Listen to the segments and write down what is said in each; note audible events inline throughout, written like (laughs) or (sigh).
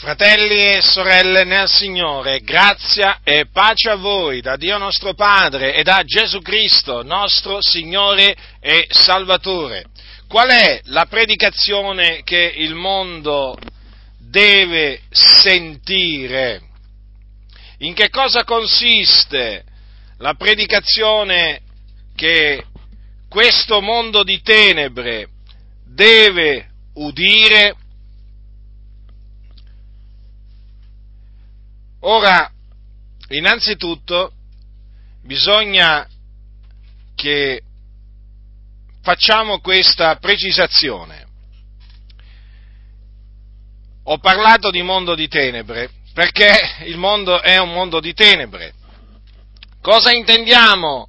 Fratelli e sorelle nel Signore, grazia e pace a voi da Dio nostro Padre e da Gesù Cristo, nostro Signore e Salvatore. Qual è la predicazione che il mondo deve sentire? In che cosa consiste la predicazione che questo mondo di tenebre deve udire? Ora, innanzitutto, bisogna che facciamo questa precisazione. Ho parlato di mondo di tenebre perché il mondo è un mondo di tenebre. Cosa intendiamo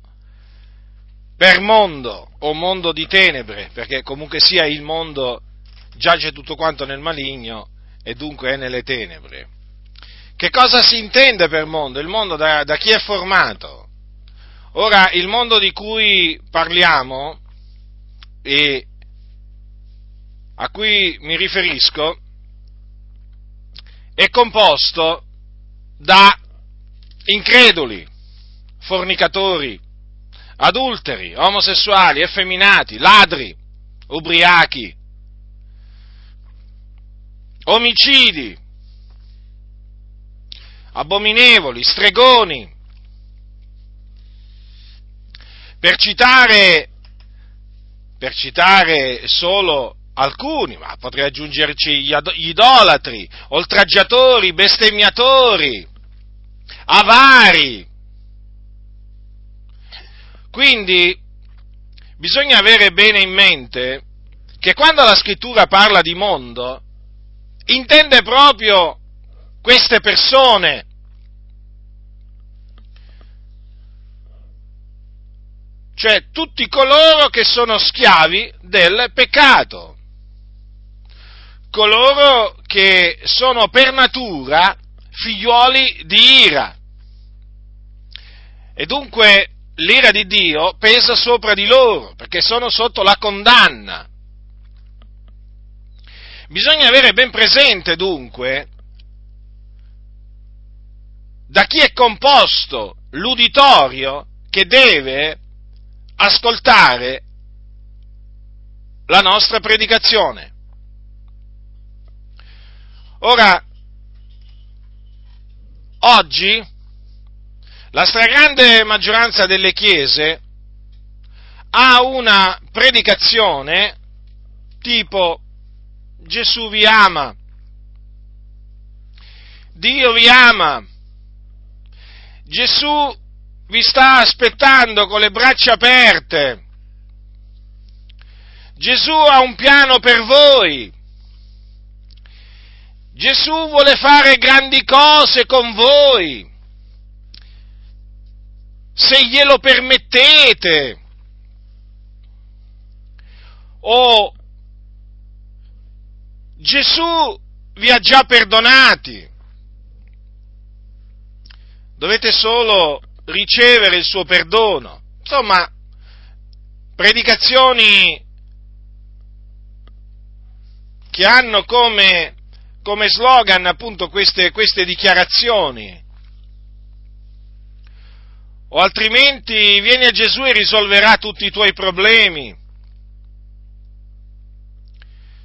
per mondo o mondo di tenebre? Perché comunque sia il mondo giace tutto quanto nel maligno e dunque è nelle tenebre. Che cosa si intende per mondo? Il mondo da, da chi è formato? Ora, il mondo di cui parliamo e a cui mi riferisco è composto da increduli, fornicatori, adulteri, omosessuali, effeminati, ladri, ubriachi, omicidi, abominevoli, stregoni, per citare, per citare solo alcuni, ma potrei aggiungerci gli idolatri, oltraggiatori, bestemmiatori, avari. Quindi bisogna avere bene in mente che quando la scrittura parla di mondo, intende proprio queste persone. Cioè tutti coloro che sono schiavi del peccato, coloro che sono per natura figlioli di ira. E dunque l'ira di Dio pesa sopra di loro, perché sono sotto la condanna. Bisogna avere ben presente dunque da chi è composto l'uditorio che deve ascoltare la nostra predicazione. Ora, oggi la stragrande maggioranza delle chiese ha una predicazione tipo Gesù vi ama, Dio vi ama, Gesù vi sta aspettando con le braccia aperte. Gesù ha un piano per voi. Gesù vuole fare grandi cose con voi. Se glielo permettete. O Gesù vi ha già perdonati dovete solo ricevere il suo perdono. Insomma, predicazioni che hanno come, come slogan appunto queste, queste dichiarazioni. O altrimenti vieni a Gesù e risolverà tutti i tuoi problemi.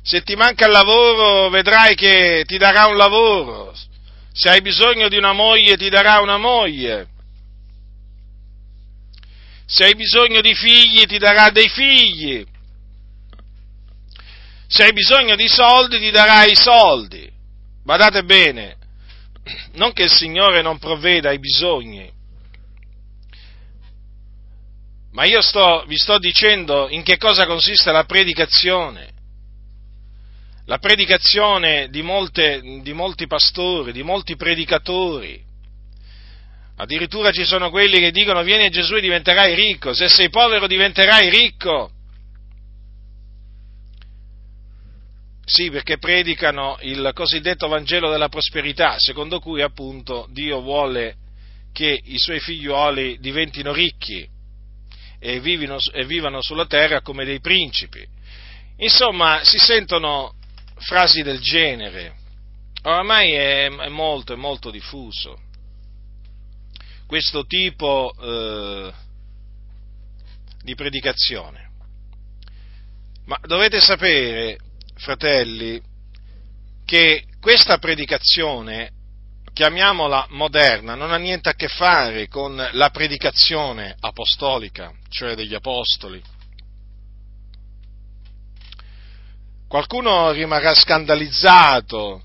Se ti manca il lavoro vedrai che ti darà un lavoro. Se hai bisogno di una moglie ti darà una moglie. Se hai bisogno di figli ti darà dei figli. Se hai bisogno di soldi ti darà i soldi. Badate bene, non che il Signore non provveda ai bisogni, ma io sto, vi sto dicendo in che cosa consiste la predicazione la predicazione di, molte, di molti pastori, di molti predicatori. Addirittura ci sono quelli che dicono vieni a Gesù e diventerai ricco, se sei povero diventerai ricco. Sì, perché predicano il cosiddetto Vangelo della prosperità, secondo cui appunto Dio vuole che i suoi figliuoli diventino ricchi e, vivino, e vivano sulla terra come dei principi. Insomma, si sentono frasi del genere. Oramai è, è molto, è molto diffuso questo tipo eh, di predicazione. Ma dovete sapere, fratelli, che questa predicazione, chiamiamola moderna, non ha niente a che fare con la predicazione apostolica, cioè degli apostoli. Qualcuno rimarrà scandalizzato,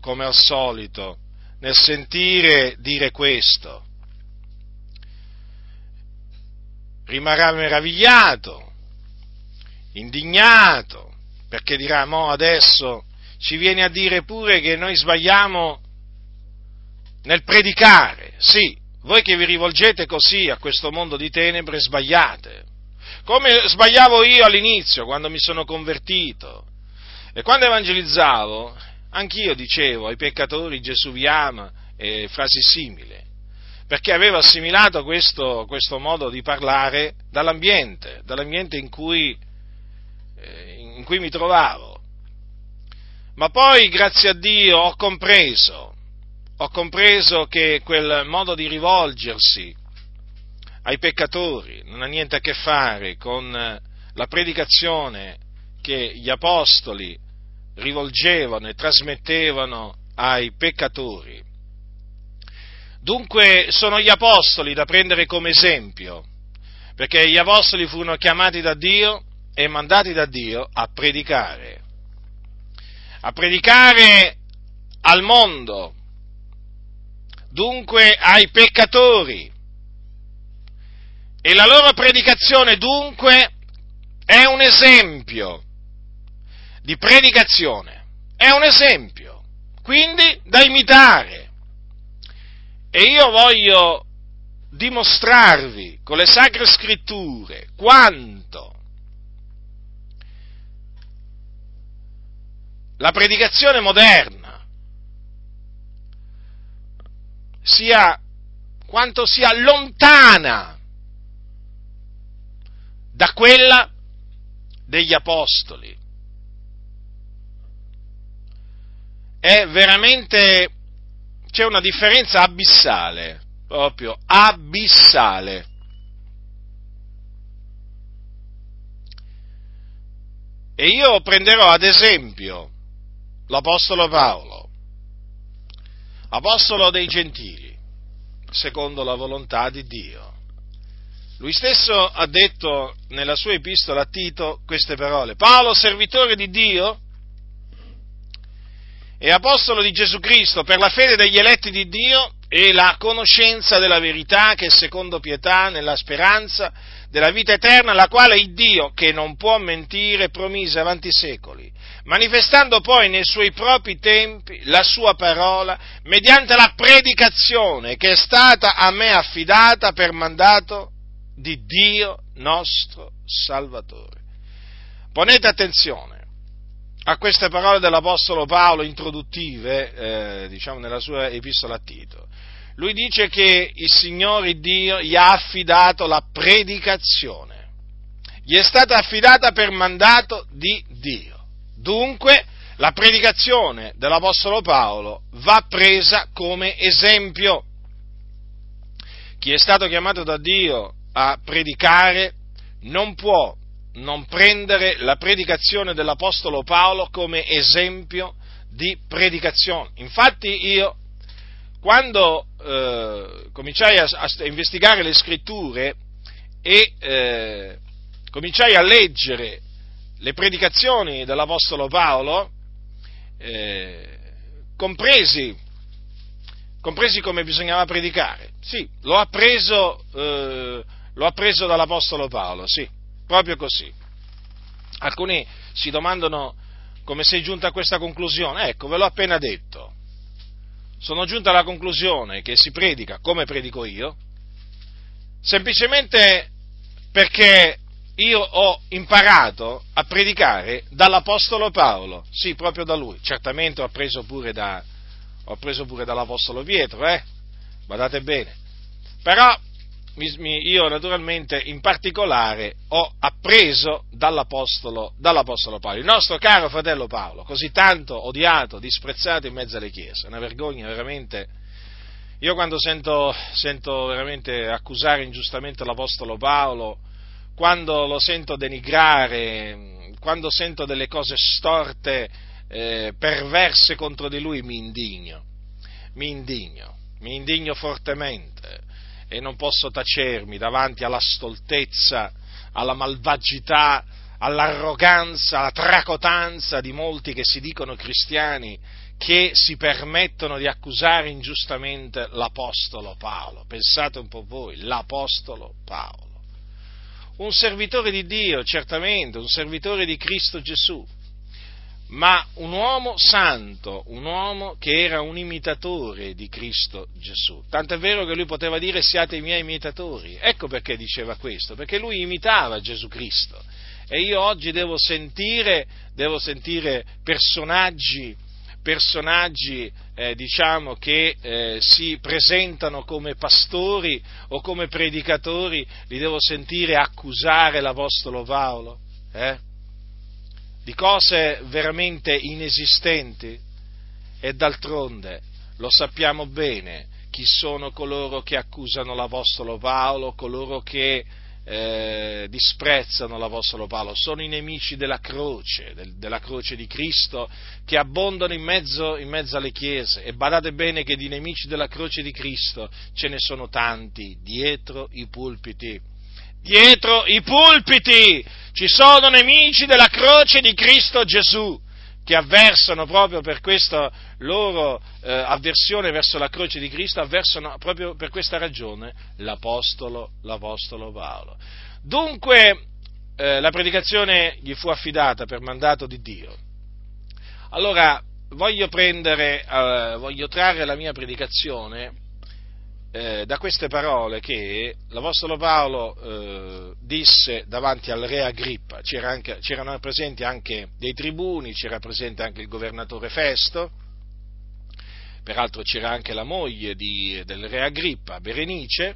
come al solito, nel sentire dire questo. Rimarrà meravigliato, indignato, perché dirà, mo adesso ci viene a dire pure che noi sbagliamo nel predicare. Sì, voi che vi rivolgete così a questo mondo di tenebre sbagliate. Come sbagliavo io all'inizio, quando mi sono convertito. E quando evangelizzavo, anch'io dicevo ai peccatori Gesù vi ama e frasi simili, perché avevo assimilato questo, questo modo di parlare dall'ambiente, dall'ambiente in cui, eh, in cui mi trovavo. Ma poi, grazie a Dio, ho compreso, ho compreso che quel modo di rivolgersi ai peccatori non ha niente a che fare con la predicazione che gli apostoli rivolgevano e trasmettevano ai peccatori. Dunque sono gli apostoli da prendere come esempio, perché gli apostoli furono chiamati da Dio e mandati da Dio a predicare, a predicare al mondo, dunque ai peccatori. E la loro predicazione dunque è un esempio di predicazione. È un esempio, quindi da imitare. E io voglio dimostrarvi con le sacre scritture quanto la predicazione moderna sia quanto sia lontana da quella degli apostoli. È veramente, c'è una differenza abissale, proprio abissale. E io prenderò ad esempio l'Apostolo Paolo, Apostolo dei Gentili, secondo la volontà di Dio. Lui stesso ha detto nella sua epistola a Tito queste parole, Paolo, servitore di Dio, e apostolo di Gesù Cristo per la fede degli eletti di Dio e la conoscenza della verità che è secondo pietà nella speranza della vita eterna, la quale il Dio, che non può mentire, promise avanti i secoli, manifestando poi nei suoi propri tempi la sua parola mediante la predicazione che è stata a me affidata per mandato di Dio nostro Salvatore. Ponete attenzione, a queste parole dell'Apostolo Paolo introduttive, eh, diciamo nella sua epistola a Tito. Lui dice che il Signore Dio gli ha affidato la predicazione. Gli è stata affidata per mandato di Dio. Dunque, la predicazione dell'Apostolo Paolo va presa come esempio. Chi è stato chiamato da Dio a predicare non può non prendere la predicazione dell'Apostolo Paolo come esempio di predicazione. Infatti io, quando eh, cominciai a, a, investigare le scritture e eh, cominciai a leggere le predicazioni dell'Apostolo Paolo, eh, compresi, compresi, come bisognava predicare. Sì, l'ho appreso, eh, l'ho appreso dall'Apostolo Paolo, sì Proprio così. Alcuni si domandano come sei giunto a questa conclusione. Ecco, ve l'ho appena detto. Sono giunto alla conclusione che si predica come predico io, semplicemente perché io ho imparato a predicare dall'Apostolo Paolo, sì, proprio da lui. Certamente ho preso pure, da, ho preso pure dall'Apostolo Pietro, eh? Guardate bene. Però io naturalmente in particolare ho appreso dall'Apostolo, dall'Apostolo Paolo, il nostro caro fratello Paolo, così tanto odiato, disprezzato in mezzo alle chiese, una vergogna veramente. Io quando sento, sento veramente accusare ingiustamente l'Apostolo Paolo, quando lo sento denigrare, quando sento delle cose storte, eh, perverse contro di lui, mi indigno, mi indigno, mi indigno fortemente e non posso tacermi davanti alla stoltezza, alla malvagità, all'arroganza, alla tracotanza di molti che si dicono cristiani che si permettono di accusare ingiustamente l'Apostolo Paolo. Pensate un po' voi, l'Apostolo Paolo. Un servitore di Dio, certamente, un servitore di Cristo Gesù, ma un uomo santo, un uomo che era un imitatore di Cristo Gesù. Tanto è vero che lui poteva dire siate i miei imitatori. Ecco perché diceva questo, perché lui imitava Gesù Cristo. E io oggi devo sentire, devo sentire personaggi, personaggi eh, diciamo, che eh, si presentano come pastori o come predicatori, li devo sentire accusare l'Apostolo Paolo. Eh? Di cose veramente inesistenti e d'altronde lo sappiamo bene chi sono coloro che accusano l'Apostolo Paolo, coloro che eh, disprezzano l'Apostolo Paolo, sono i nemici della croce, del, della croce di Cristo, che abbondano in mezzo, in mezzo alle chiese. E badate bene che di nemici della croce di Cristo ce ne sono tanti dietro i pulpiti. Dietro i pulpiti! Ci sono nemici della croce di Cristo Gesù che avversano proprio per questa loro eh, avversione verso la croce di Cristo, avversano proprio per questa ragione l'Apostolo, l'Apostolo Paolo. Dunque eh, la predicazione gli fu affidata per mandato di Dio. Allora voglio prendere, eh, voglio trarre la mia predicazione eh, da queste parole che l'Apostolo Paolo eh, disse davanti al re Agrippa, C'era anche, c'erano presenti anche dei tribuni, c'era presente anche il governatore Festo, peraltro c'era anche la moglie di, del re Agrippa, Berenice,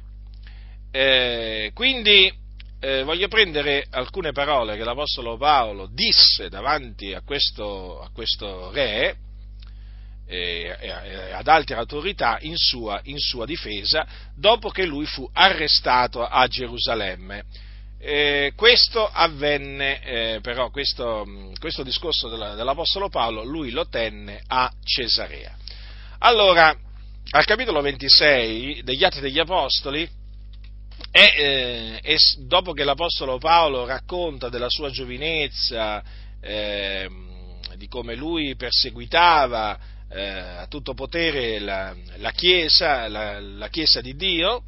eh, quindi eh, voglio prendere alcune parole che l'Apostolo Paolo disse davanti a questo, a questo re, ad altre autorità in sua, in sua, difesa dopo che lui fu arrestato a Gerusalemme. Eh, questo avvenne, eh, però, questo, questo discorso della, dell'Apostolo Paolo, lui lo tenne a Cesarea. Allora, al capitolo 26 degli Atti degli Apostoli, e, eh, e dopo che l'Apostolo Paolo racconta della sua giovinezza, ehm, di come lui perseguitava eh, a tutto potere la, la, chiesa, la, la, Chiesa di Dio,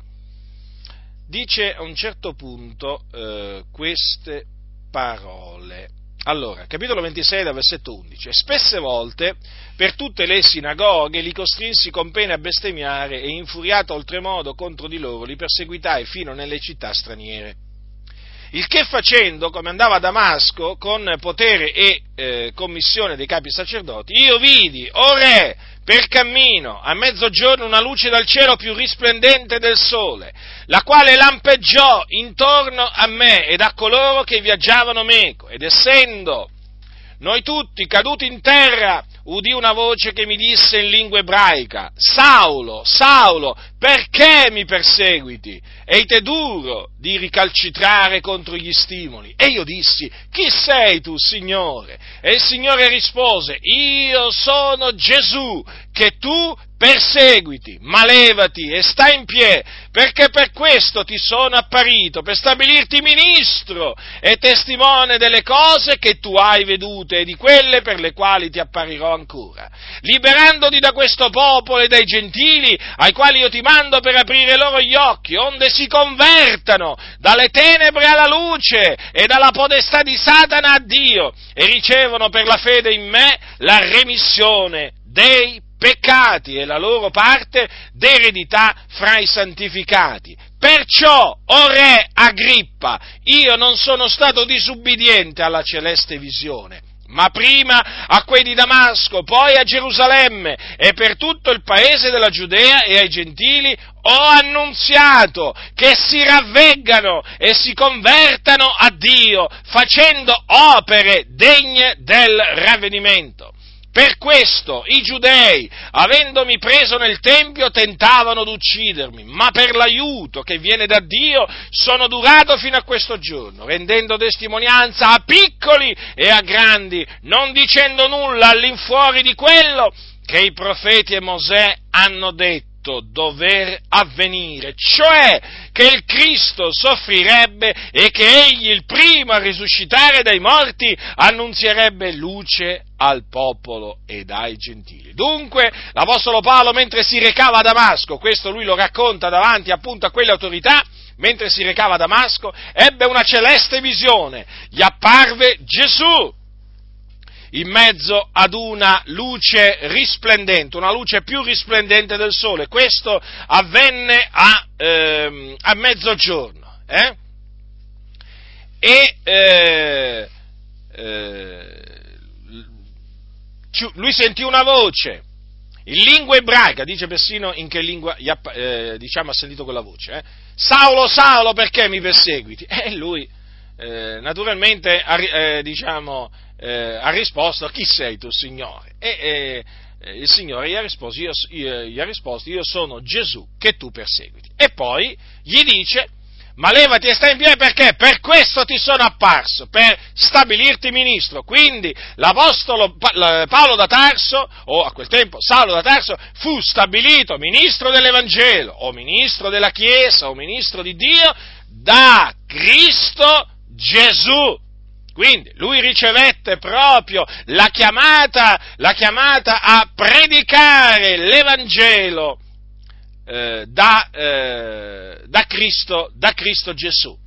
dice a un certo punto eh, queste parole. Allora, capitolo 26, da versetto 11. Spesse volte, per tutte le sinagoghe, li costrinsi con pena a bestemmiare e infuriato oltremodo contro di loro, li perseguitai fino nelle città straniere il che facendo, come andava a Damasco, con potere e eh, commissione dei capi sacerdoti, io vidi, o re, per cammino, a mezzogiorno una luce dal cielo più risplendente del sole, la quale lampeggiò intorno a me ed a coloro che viaggiavano meco, ed essendo noi tutti caduti in terra, udì una voce che mi disse in lingua ebraica, Saulo, Saulo, perché mi perseguiti? Eite duro di ricalcitrare contro gli stimoli. E io dissi, chi sei tu, Signore? E il Signore rispose, io sono Gesù, che tu perseguiti, ma levati e stai in piedi, perché per questo ti sono apparito, per stabilirti ministro e testimone delle cose che tu hai vedute e di quelle per le quali ti apparirò ancora, liberandoti da questo popolo e dai gentili, ai quali io ti mando per aprire loro gli occhi, onde si convertano dalle tenebre alla luce e dalla podestà di Satana a Dio e ricevono per la fede in me la remissione dei peccati e la loro parte d'eredità fra i santificati. Perciò, o re Agrippa, io non sono stato disubbidiente alla celeste visione, ma prima a quei di Damasco, poi a Gerusalemme e per tutto il paese della Giudea e ai gentili ho annunziato che si ravveggano e si convertano a Dio facendo opere degne del ravvedimento. Per questo i giudei, avendomi preso nel Tempio, tentavano di uccidermi, ma per l'aiuto che viene da Dio sono durato fino a questo giorno, rendendo testimonianza a piccoli e a grandi, non dicendo nulla all'infuori di quello che i profeti e Mosè hanno detto fatto dover avvenire, cioè che il Cristo soffrirebbe e che egli, il primo a risuscitare dai morti, annunzierebbe luce al popolo ed ai gentili. Dunque, l'Apostolo Paolo, mentre si recava a Damasco, questo lui lo racconta davanti appunto a quelle autorità, mentre si recava a Damasco, ebbe una celeste visione, gli apparve Gesù in mezzo ad una luce risplendente, una luce più risplendente del sole. Questo avvenne a, ehm, a mezzogiorno. Eh? E eh, eh, lui sentì una voce in lingua ebraica, dice persino in che lingua eh, diciamo, ha sentito quella voce. Eh? Saulo, Saulo, perché mi perseguiti? (laughs) E lui, eh, naturalmente, diciamo, eh, ha risposto, chi sei tu Signore? E eh, il Signore gli ha, risposto io, gli ha risposto, io sono Gesù che tu perseguiti. E poi gli dice, ma levati e stai in piedi perché? Per questo ti sono apparso, per stabilirti ministro. Quindi l'Apostolo Paolo da Tarso, o a quel tempo Saulo da Tarso, fu stabilito ministro dell'Evangelo, o ministro della Chiesa, o ministro di Dio, da Cristo Gesù. Quindi lui ricevette proprio la chiamata, la chiamata a predicare l'Evangelo eh, da, eh, da, Cristo, da, Cristo, Gesù,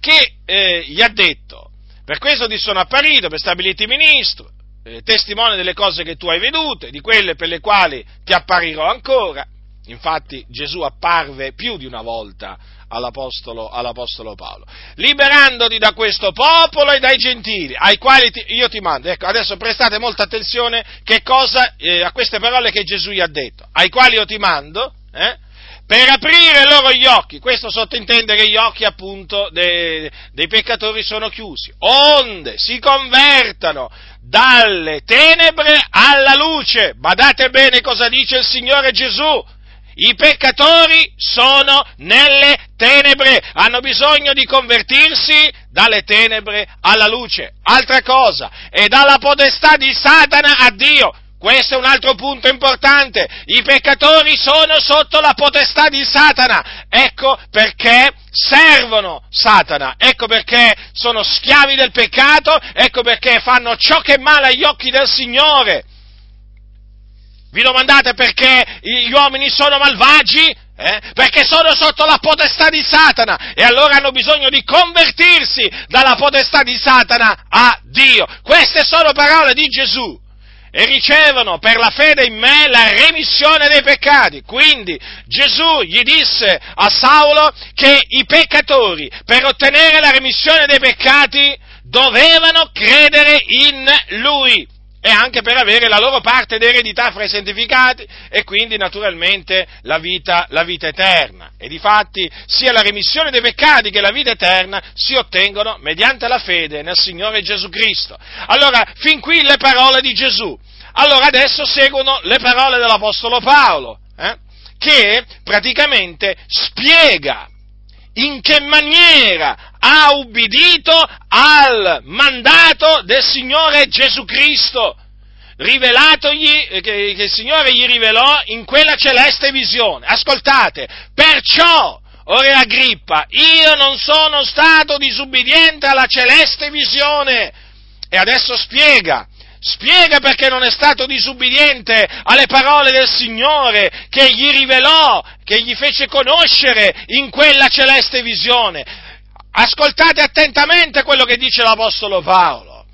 che eh, gli ha detto, per questo ti sono apparito, per stabilirti ministro, eh, testimone delle cose che tu hai vedute, di quelle per le quali ti apparirò ancora. Infatti Gesù apparve più di una volta all'Apostolo, all'Apostolo Paolo, liberandoti da questo popolo e dai gentili, ai quali ti, io ti mando. Ecco, adesso prestate molta attenzione cosa, eh, a queste parole che Gesù gli ha detto, ai quali io ti mando, eh, per aprire loro gli occhi, questo sottintende che gli occhi appunto dei, dei peccatori sono chiusi, onde si convertano dalle tenebre alla luce. Badate bene cosa dice il Signore Gesù i peccatori sono nelle tenebre, hanno bisogno di convertirsi dalle tenebre alla luce. Altra cosa, e dalla potestà di Satana a Dio. Questo è un altro punto importante. I peccatori sono sotto la potestà di Satana. Ecco perché servono Satana. Ecco perché sono schiavi del peccato. Ecco perché fanno ciò che è male agli occhi del Signore. Vi domandate perché gli uomini sono malvagi? Eh? Perché sono sotto la potestà di Satana e allora hanno bisogno di convertirsi dalla potestà di Satana a Dio. Queste sono parole di Gesù e ricevono per la fede in me la remissione dei peccati. Quindi Gesù gli disse a Saulo che i peccatori per ottenere la remissione dei peccati dovevano credere in lui e anche per avere la loro parte d'eredità fra i santificati e quindi naturalmente la vita, la vita eterna. E difatti sia la remissione dei peccati che la vita eterna si ottengono mediante la fede nel Signore Gesù Cristo. Allora, fin qui le parole di Gesù. Allora adesso seguono le parole dell'Apostolo Paolo, eh, che praticamente spiega in che maniera ha ubbidito al mandato del Signore Gesù Cristo, rivelatogli, eh, che, il Signore gli rivelò in quella celeste visione. Ascoltate, perciò, ora Agrippa, io non sono stato disubbidiente alla celeste visione. E adesso spiega, spiega perché non è stato disubbidiente alle parole del Signore che gli rivelò, che gli fece conoscere in quella celeste visione. Ascoltate attentamente quello che dice l'Apostolo Paolo.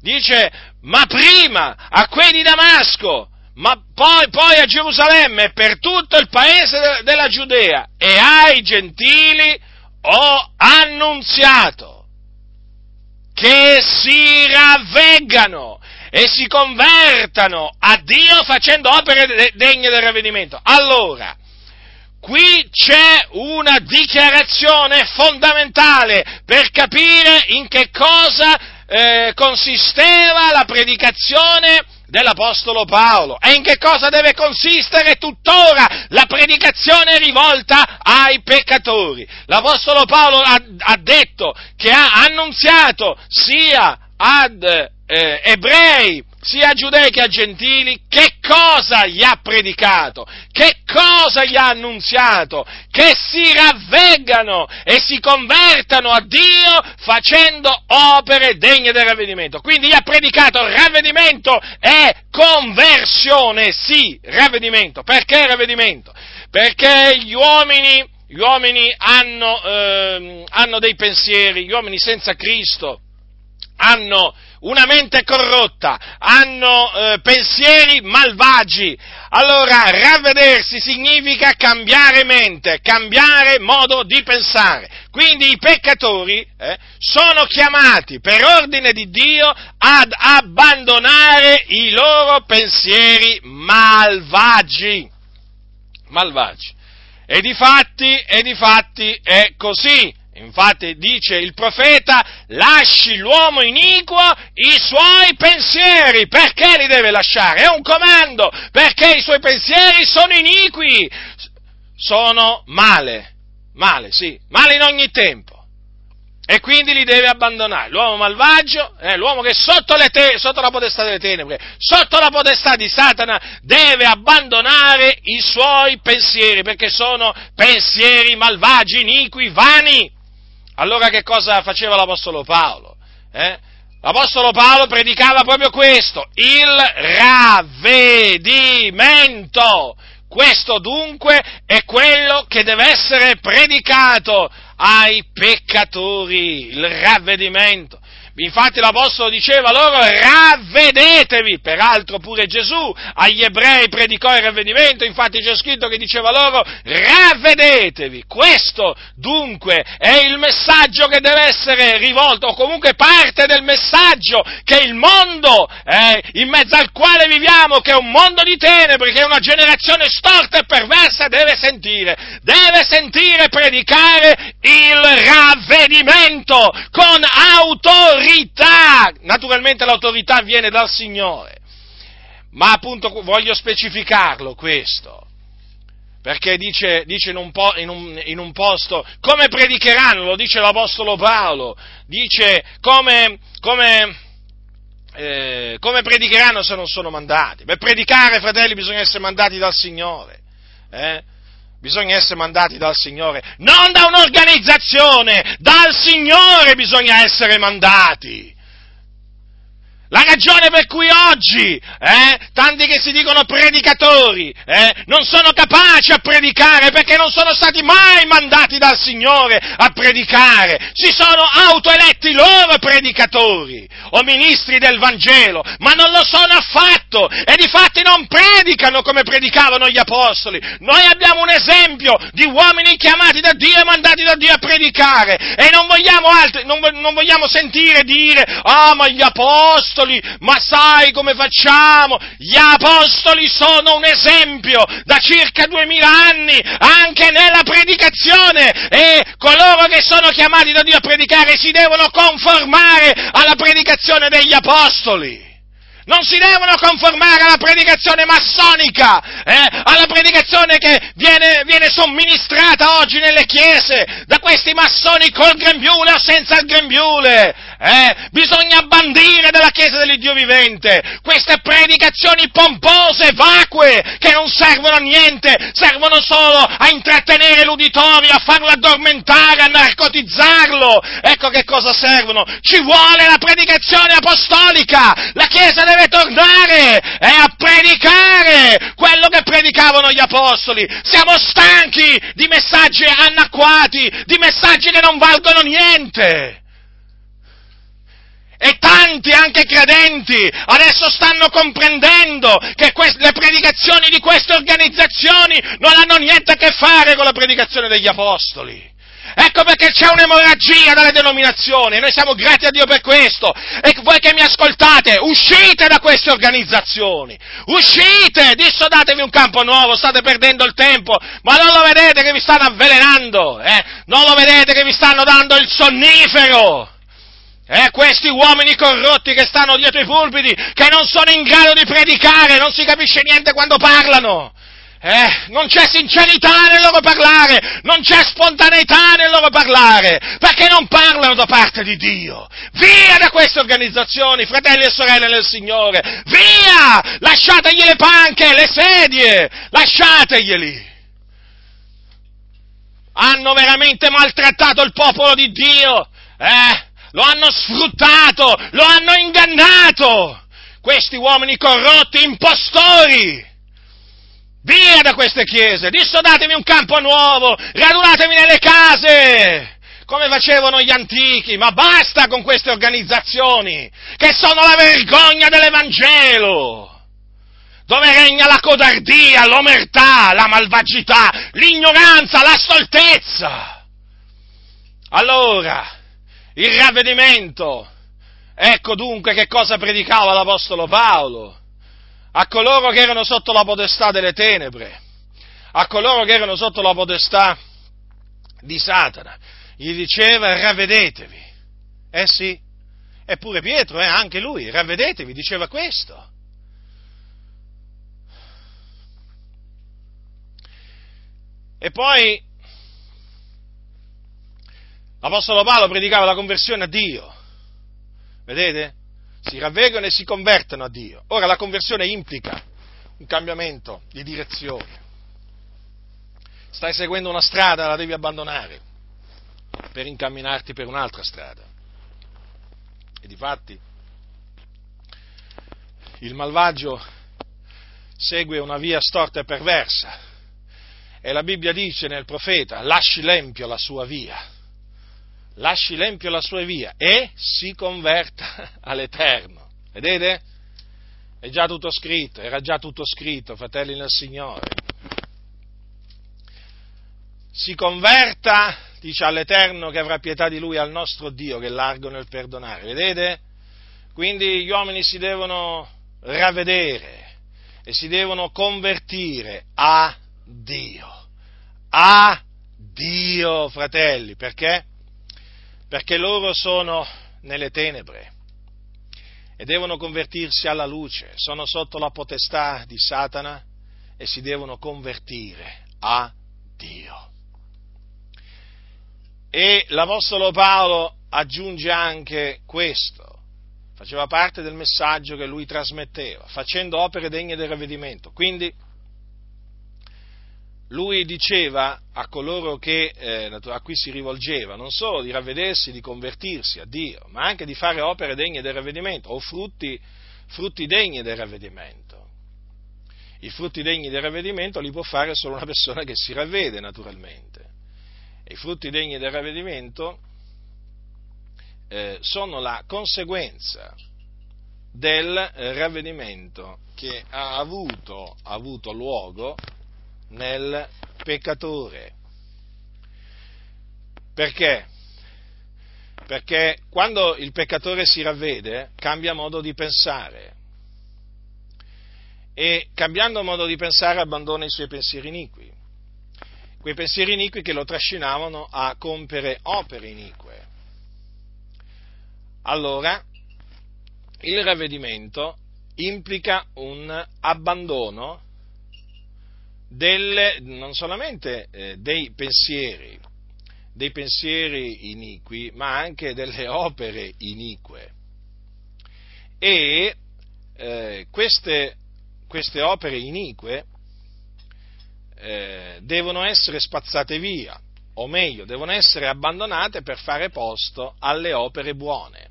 Dice, ma prima a quelli di Damasco, ma poi, poi, a Gerusalemme per tutto il paese de- della Giudea e ai gentili ho annunziato che si ravveggano e si convertano a Dio facendo opere degne del ravvedimento. Allora, qui c'è una dichiarazione fondamentale per capire in che cosa eh, consisteva la predicazione dell'Apostolo Paolo. E in che cosa deve consistere tuttora la predicazione rivolta ai peccatori? L'Apostolo Paolo ha, ha detto che ha annunziato sia ad eh, ebrei sia a giudei che a gentili, che cosa gli ha predicato, che cosa gli ha annunziato, che si ravveggano e si convertano a Dio facendo opere degne del ravvedimento. Quindi gli ha predicato ravvedimento e conversione, sì, ravvedimento. Perché ravvedimento? Perché gli uomini, gli uomini hanno, eh, hanno dei pensieri, gli uomini senza Cristo hanno una mente corrotta, hanno eh, pensieri malvagi. Allora, ravvedersi significa cambiare mente, cambiare modo di pensare. Quindi i peccatori eh, sono chiamati per ordine di Dio ad abbandonare i loro pensieri malvagi. Malvagi. E di fatti, e di fatti è così. Infatti dice il profeta, lasci l'uomo iniquo i suoi pensieri. Perché li deve lasciare? È un comando, perché i suoi pensieri sono iniqui, sono male, male, sì, male in ogni tempo. E quindi li deve abbandonare. L'uomo malvagio, eh, l'uomo che è sotto, te- sotto la potestà delle tenebre, sotto la potestà di Satana, deve abbandonare i suoi pensieri, perché sono pensieri malvagi, iniqui, vani. Allora che cosa faceva l'Apostolo Paolo? Eh? L'Apostolo Paolo predicava proprio questo, il ravvedimento. Questo dunque è quello che deve essere predicato ai peccatori, il ravvedimento. Infatti l'Apostolo diceva loro ravvedetevi, peraltro pure Gesù agli ebrei predicò il ravvedimento, infatti c'è scritto che diceva loro ravvedetevi. Questo dunque è il messaggio che deve essere rivolto, o comunque parte del messaggio che il mondo eh, in mezzo al quale viviamo, che è un mondo di tenebre, che è una generazione storta e perversa, deve sentire. Deve sentire predicare il ravvedimento con autorità autorità, naturalmente l'autorità viene dal Signore, ma appunto voglio specificarlo questo, perché dice, dice in, un po, in, un, in, un posto, come predicheranno, lo dice l'Apostolo Paolo, dice come, come, eh, come predicheranno se non sono mandati? Per predicare, fratelli, bisogna essere mandati dal Signore. Eh? Bisogna essere mandati dal Signore, non da un'organizzazione, dal Signore bisogna essere mandati. La ragione per cui oggi eh, tanti che si dicono predicatori eh, non sono capaci a predicare perché non sono stati mai mandati dal Signore a predicare, si sono autoeletti loro predicatori o ministri del Vangelo, ma non lo sono affatto e di fatti non predicano come predicavano gli apostoli. Noi abbiamo un esempio di uomini chiamati da Dio e mandati da Dio a predicare e non vogliamo, altri, non, non vogliamo sentire dire, ah ma gli apostoli, apostoli, ma sai come facciamo? Gli apostoli sono un esempio da circa duemila anni anche nella predicazione e coloro che sono chiamati da Dio a predicare si devono conformare alla predicazione degli apostoli non si devono conformare alla predicazione massonica, eh, alla predicazione che viene, viene, somministrata oggi nelle chiese da questi massoni col grembiule o senza il grembiule. Eh, bisogna bandire dalla Chiesa dell'Iddio vivente queste predicazioni pompose, vacue, che non servono a niente, servono solo a intrattenere l'uditorio, a farlo addormentare, a narcotizzarlo. Ecco che cosa servono. Ci vuole la predicazione apostolica. La Chiesa deve tornare eh, a predicare quello che predicavano gli apostoli. Siamo stanchi di messaggi anacquati, di messaggi che non valgono niente. E tanti, anche credenti, adesso stanno comprendendo che queste, le predicazioni di queste organizzazioni non hanno niente a che fare con la predicazione degli apostoli. Ecco perché c'è un'emorragia dalle denominazioni, noi siamo grati a Dio per questo. E voi che mi ascoltate, uscite da queste organizzazioni, uscite, dissodatevi un campo nuovo, state perdendo il tempo, ma non lo vedete che vi stanno avvelenando, eh? Non lo vedete che vi stanno dando il sonnifero? Eh, questi uomini corrotti che stanno dietro i pulpiti, che non sono in grado di predicare, non si capisce niente quando parlano. Eh, non c'è sincerità nel loro parlare, non c'è spontaneità nel loro parlare, perché non parlano da parte di Dio. Via da queste organizzazioni, fratelli e sorelle del Signore, via! Lasciategli le panche, le sedie, lasciateglieli. Hanno veramente maltrattato il popolo di Dio, eh? Lo hanno sfruttato, lo hanno ingannato. Questi uomini corrotti, impostori. Via da queste chiese, dissodatemi un campo nuovo, radunatemi nelle case, come facevano gli antichi, ma basta con queste organizzazioni, che sono la vergogna dell'Evangelo, dove regna la codardia, l'omertà, la malvagità, l'ignoranza, la stoltezza. Allora, il ravvedimento, ecco dunque che cosa predicava l'Apostolo Paolo a coloro che erano sotto la potestà delle tenebre, a coloro che erano sotto la potestà di Satana. Gli diceva ravvedetevi. Eh sì, eppure Pietro, eh, anche lui, ravvedetevi, diceva questo. E poi l'Apostolo Paolo predicava la conversione a Dio. Vedete? si ravvedono e si convertono a Dio. Ora la conversione implica un cambiamento di direzione. Stai seguendo una strada, la devi abbandonare per incamminarti per un'altra strada. E difatti il malvagio segue una via storta e perversa. E la Bibbia dice nel profeta, lasci l'empio la sua via lasci l'empio la sua via e si converta (laughs) all'Eterno. Vedete? È già tutto scritto, era già tutto scritto, fratelli nel Signore. Si converta, dice all'Eterno che avrà pietà di lui, al nostro Dio che è largo nel perdonare. Vedete? Quindi gli uomini si devono ravvedere e si devono convertire a Dio. A Dio, fratelli, perché? Perché loro sono nelle tenebre e devono convertirsi alla luce, sono sotto la potestà di Satana e si devono convertire a Dio. E l'Apostolo Paolo aggiunge anche questo, faceva parte del messaggio che lui trasmetteva, facendo opere degne del ravvedimento. Quindi lui diceva a coloro che, eh, a cui si rivolgeva non solo di ravvedersi, di convertirsi a Dio, ma anche di fare opere degne del ravvedimento o frutti, frutti degni del ravvedimento. I frutti degni del ravvedimento li può fare solo una persona che si ravvede naturalmente. I frutti degni del ravvedimento eh, sono la conseguenza del ravvedimento che ha avuto, ha avuto luogo nel peccatore. Perché? Perché quando il peccatore si ravvede cambia modo di pensare e cambiando modo di pensare abbandona i suoi pensieri iniqui, quei pensieri iniqui che lo trascinavano a compiere opere inique. Allora, il ravvedimento implica un abbandono delle, non solamente eh, dei pensieri, dei pensieri iniqui, ma anche delle opere inique. E eh, queste, queste, opere inique eh, devono essere spazzate via, o meglio, devono essere abbandonate per fare posto alle opere buone.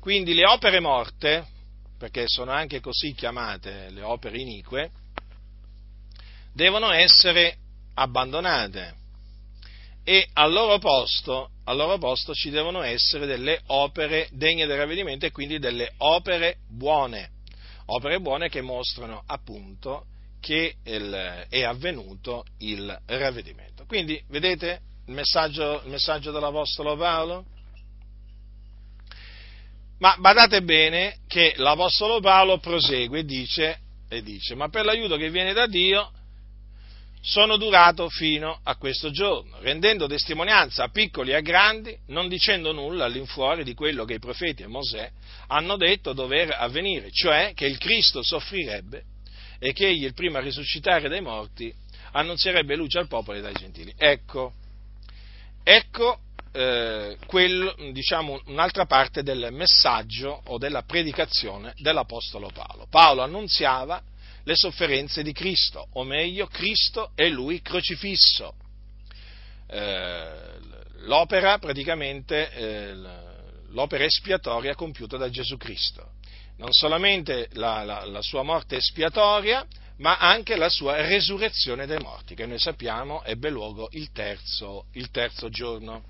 Quindi le opere morte, perché sono anche così chiamate le opere inique, devono essere abbandonate e al loro posto, al loro posto ci devono essere delle opere degne del ravvedimento e quindi delle opere buone, opere buone che mostrano appunto che il, è avvenuto il ravvedimento. Quindi, vedete, il messaggio, il messaggio dell'Apostolo Paolo? Ma badate bene che l'Apostolo Paolo prosegue e dice, e dice, ma per l'aiuto che viene da Dio sono durato fino a questo giorno, rendendo testimonianza a piccoli e a grandi, non dicendo nulla all'infuori di quello che i profeti e Mosè hanno detto dover avvenire, cioè che il Cristo soffrirebbe e che egli, il primo a risuscitare dai morti, annunzierebbe luce al popolo e dai gentili. Ecco, ecco eh, quello, diciamo, un'altra parte del messaggio o della predicazione dell'Apostolo Paolo. Paolo annunziava le sofferenze di Cristo, o meglio, Cristo e lui crocifisso. Eh, l'opera praticamente, eh, l'opera espiatoria compiuta da Gesù Cristo. Non solamente la, la, la sua morte espiatoria, ma anche la sua resurrezione dai morti, che noi sappiamo ebbe luogo il terzo, il terzo giorno.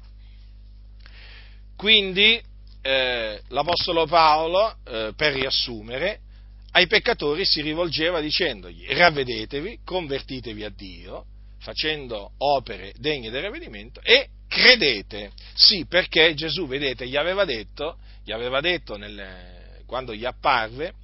Quindi eh, l'Apostolo Paolo, eh, per riassumere, ai peccatori si rivolgeva dicendogli ravvedetevi, convertitevi a Dio, facendo opere degne del ravvedimento e credete. Sì, perché Gesù, vedete, gli aveva detto, gli aveva detto nel, quando gli apparve,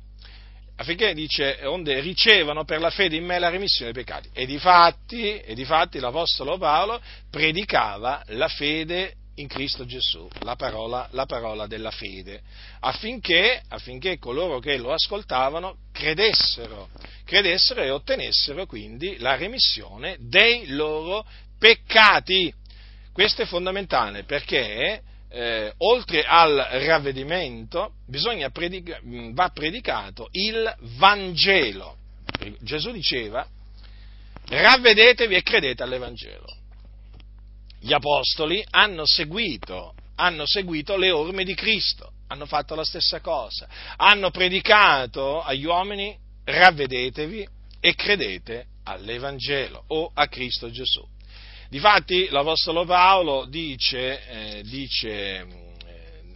affinché dice, onde ricevano per la fede in me la remissione dei peccati. E difatti, e difatti l'Apostolo Paolo predicava la fede in Cristo Gesù, la parola, la parola della fede, affinché, affinché, coloro che lo ascoltavano credessero, credessero e ottenessero quindi la remissione dei loro peccati. Questo è fondamentale perché eh, oltre al ravvedimento predica, va predicato il Vangelo. Gesù diceva ravvedetevi e credete all'Evangelo gli apostoli hanno seguito, hanno seguito le orme di Cristo, hanno fatto la stessa cosa, hanno predicato agli uomini ravvedetevi e credete all'Evangelo o a Cristo Gesù. Difatti l'Apostolo Paolo dice, eh, dice eh,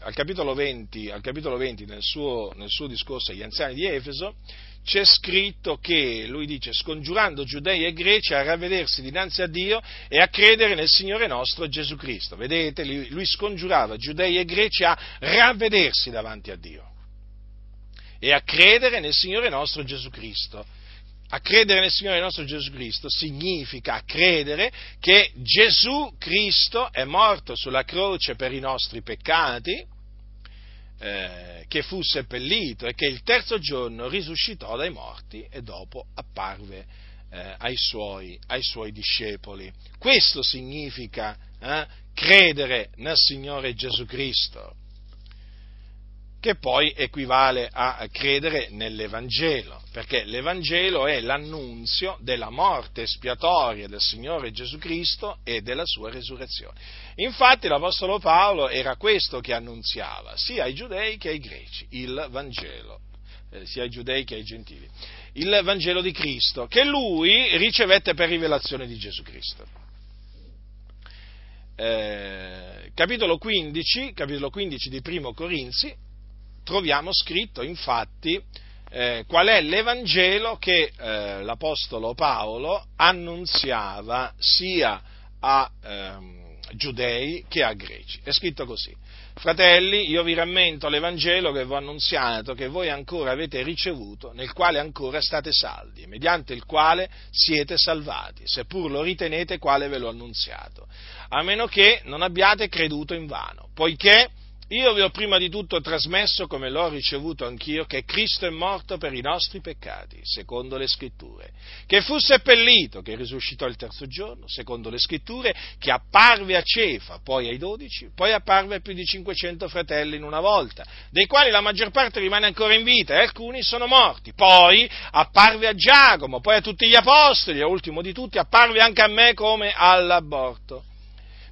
al capitolo 20, al capitolo 20 nel, suo, nel suo discorso agli anziani di Efeso, c'è scritto che, lui dice, scongiurando giudei e greci a ravvedersi dinanzi a Dio e a credere nel Signore nostro Gesù Cristo. Vedete, lui, scongiurava giudei e greci a ravvedersi davanti a Dio e a credere nel Signore nostro Gesù Cristo. A credere nel Signore nostro Gesù Cristo significa credere che Gesù Cristo è morto sulla croce per i nostri peccati, eh, che fu seppellito e che il terzo giorno risuscitò dai morti e dopo apparve eh, ai, suoi, ai, suoi, discepoli. Questo significa eh, credere nel Signore Gesù Cristo che poi equivale a credere nell'Evangelo, perché l'Evangelo è l'annunzio della morte espiatoria del Signore Gesù Cristo e della sua resurrezione. Infatti l'Apostolo Paolo era questo che annunziava, sia ai giudei che ai greci, il Vangelo, eh, sia ai giudei che ai gentili, il Vangelo di Cristo, che lui ricevette per rivelazione di Gesù Cristo. Eh, capitolo, 15, capitolo 15 di Primo Corinzi, troviamo scritto infatti eh, qual è l'Evangelo che eh, l'Apostolo Paolo annunziava sia a ehm, giudei che a greci. È scritto così. Fratelli, io vi rammento l'Evangelo che vi ho annunziato, che voi ancora avete ricevuto, nel quale ancora state saldi, mediante il quale siete salvati, seppur lo ritenete quale ve l'ho annunziato, a meno che non abbiate creduto in vano, poiché io vi ho prima di tutto trasmesso, come l'ho ricevuto anch'io, che Cristo è morto per i nostri peccati, secondo le scritture, che fu seppellito, che risuscitò il terzo giorno, secondo le scritture, che apparve a Cefa, poi ai dodici, poi apparve a più di 500 fratelli in una volta, dei quali la maggior parte rimane ancora in vita e alcuni sono morti, poi apparve a Giacomo, poi a tutti gli apostoli e ultimo di tutti apparve anche a me come all'aborto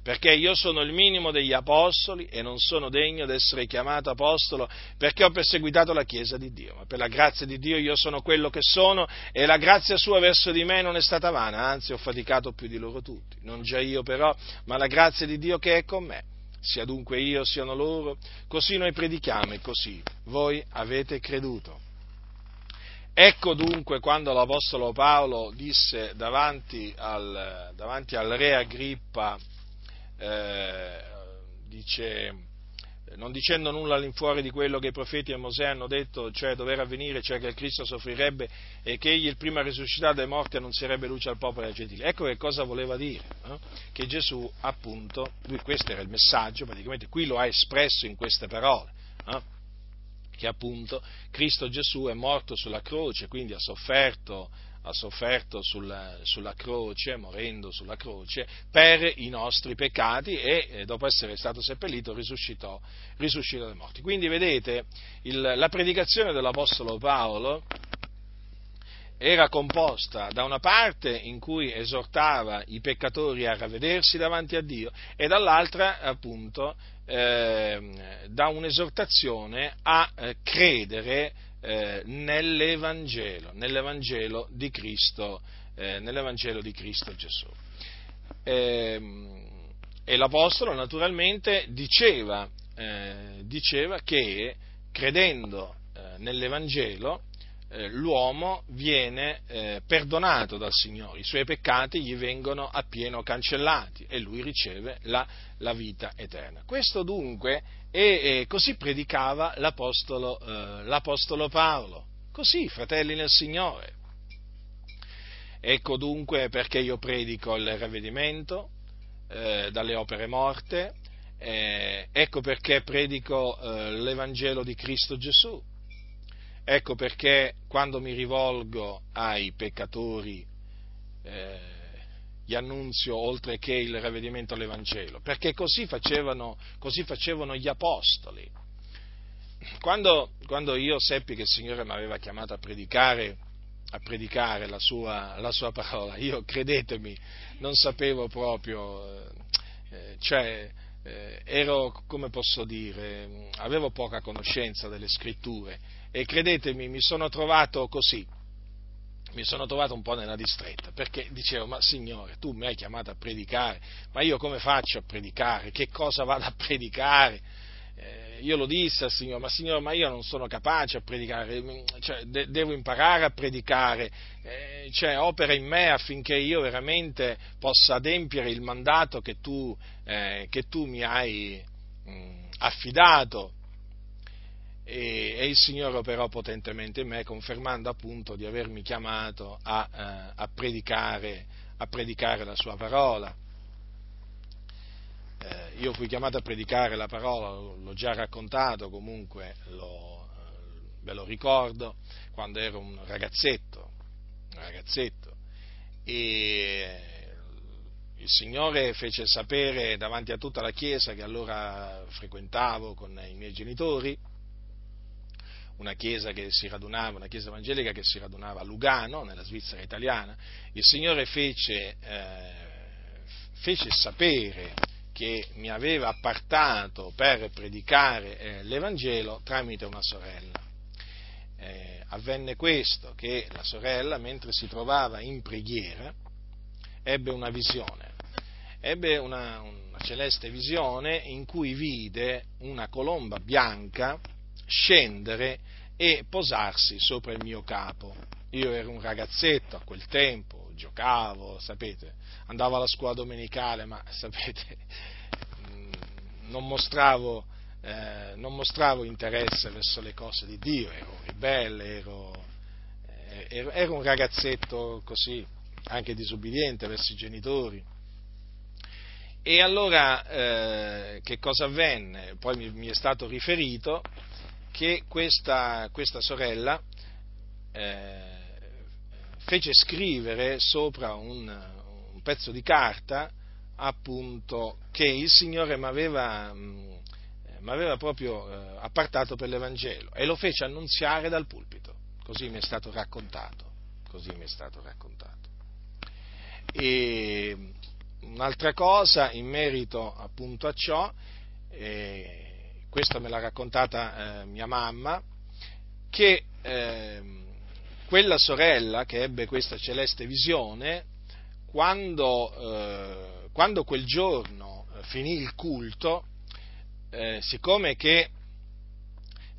perché io sono il minimo degli apostoli e non sono degno di essere chiamato apostolo perché ho perseguitato la Chiesa di Dio, ma per la grazia di Dio io sono quello che sono e la grazia sua verso di me non è stata vana, anzi ho faticato più di loro tutti, non già io però, ma la grazia di Dio che è con me. Sia dunque io, siano loro, così noi predichiamo e così voi avete creduto. Ecco dunque quando l'Apostolo Paolo disse davanti al, davanti al re Agrippa eh, dice non dicendo nulla all'infuori di quello che i profeti e Mosè hanno detto, cioè dover avvenire, cioè che il Cristo soffrirebbe e che egli il prima risuscitato dai morti annunzierebbe luce al popolo e ai gentili. Ecco che cosa voleva dire, no? che Gesù appunto, lui questo era il messaggio, praticamente qui lo ha espresso in queste parole, no? che appunto Cristo Gesù è morto sulla croce, quindi ha sofferto ha sofferto sulla, sulla, croce, morendo sulla croce, per i nostri peccati e eh, dopo essere stato seppellito risuscitò, risuscitò dai morti. Quindi vedete, il, la predicazione dell'Apostolo Paolo era composta da una parte in cui esortava i peccatori a ravvedersi davanti a Dio e dall'altra appunto eh, da un'esortazione a eh, credere eh, nell'Evangelo, nell'Evangelo di Cristo, eh, nell'Evangelo di Cristo Gesù. Eh, e l'Apostolo naturalmente diceva, eh, diceva che credendo eh, nell'Evangelo eh, l'uomo viene perdonato dal Signore, i suoi peccati gli vengono appieno cancellati e lui riceve la, la vita eterna. Questo dunque e così predicava l'Apostolo, eh, l'Apostolo Paolo. Così, fratelli nel Signore. Ecco dunque perché io predico il ravvedimento eh, dalle opere morte, eh, ecco perché predico eh, l'Evangelo di Cristo Gesù, ecco perché quando mi rivolgo ai peccatori eh, gli annunzio oltre che il ravvedimento all'Evangelo, perché così facevano, così facevano gli apostoli. Quando, quando, io seppi che il Signore mi aveva chiamato a predicare, a predicare la, sua, la, sua, parola, io credetemi, non sapevo proprio, eh, eh, cioè eh, ero, come posso dire, avevo poca conoscenza delle scritture e credetemi, mi sono trovato così mi sono trovato un po' nella distretta, perché dicevo, ma Signore, tu mi hai chiamato a predicare, ma io come faccio a predicare? Che cosa vado a predicare? Eh, io lo dissi al Signore, ma Signore, ma io non sono capace a predicare, cioè, de- devo imparare a predicare, eh, cioè, opera in me affinché io veramente possa adempiere il mandato che tu, eh, che tu mi hai mh, affidato e, e, il Signore operò potentemente in me, confermando appunto di avermi chiamato a, eh, a, predicare, a predicare, la sua parola. Eh, io fui chiamato a predicare la parola, l'ho già raccontato, comunque lo, ve lo ricordo, quando ero un ragazzetto, un ragazzetto e il Signore fece sapere davanti a tutta la Chiesa che allora frequentavo con i miei genitori, una chiesa che si radunava, una chiesa evangelica che si radunava a Lugano, nella Svizzera italiana, il Signore fece, eh, fece sapere che mi aveva appartato per predicare eh, l'Evangelo tramite una sorella. Eh, avvenne questo, che la sorella, mentre si trovava in preghiera, ebbe una visione, ebbe una, una celeste visione in cui vide una colomba bianca scendere e posarsi sopra il mio capo. Io ero un ragazzetto a quel tempo, giocavo, sapete, andavo alla scuola domenicale, ma (laughs) sapete, mm, non mostravo, eh, non mostravo interesse verso le cose di Dio, ero ribelle, ero, eh, ero, ero un ragazzetto così, anche disubbidiente verso i genitori. E allora eh, che cosa avvenne? Poi mi, mi, è stato riferito che questa, questa sorella eh, fece scrivere sopra un, un, pezzo di carta appunto che il Signore mi aveva, proprio eh, appartato per l'Evangelo e lo fece annunziare dal pulpito, così mi è stato raccontato, è stato raccontato. E un'altra cosa in merito appunto a ciò, eh, questa me l'ha raccontata eh, mia mamma, che eh, quella sorella che ebbe questa celeste visione, quando, eh, quando quel giorno eh, finì il culto, eh, siccome che,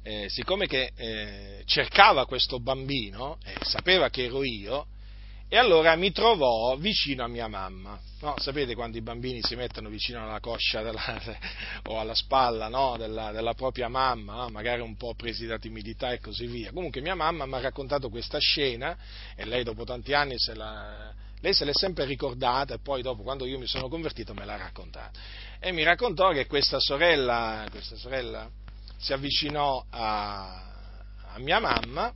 eh, siccome che cercava questo bambino, e sapeva che ero io, e allora mi trovò vicino a mia mamma. No, sapete quando i bambini si mettono vicino alla coscia della, (laughs) o alla spalla no, della, della, propria mamma, no? magari un po' presi da timidità e così via. Comunque mia mamma mi ha raccontato questa scena e lei dopo tanti anni se la, lei se l'è sempre ricordata e poi dopo quando io mi sono convertito me l'ha raccontata. E mi raccontò che questa sorella, questa sorella si avvicinò a, a mia mamma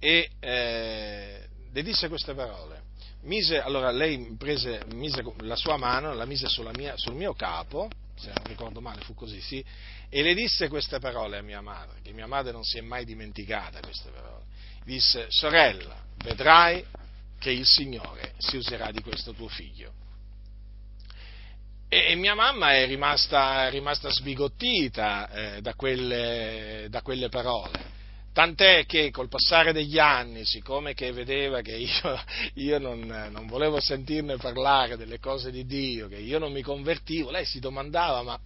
e eh, le disse queste parole. Mise, allora lei prese, mise la sua mano, la mise mia, sul mio capo, se non ricordo male fu così, sì, e le disse queste parole a mia madre, che mia madre non si è mai dimenticata queste parole. Disse, sorella, vedrai che il Signore si userà di questo tuo figlio. E, mia mamma è rimasta, è rimasta sbigottita eh, da, quelle, da quelle parole Tant'è che col passare degli anni, siccome che vedeva che io, io non, non, volevo sentirne parlare delle cose di Dio, che io non mi convertivo, lei si domandava ma,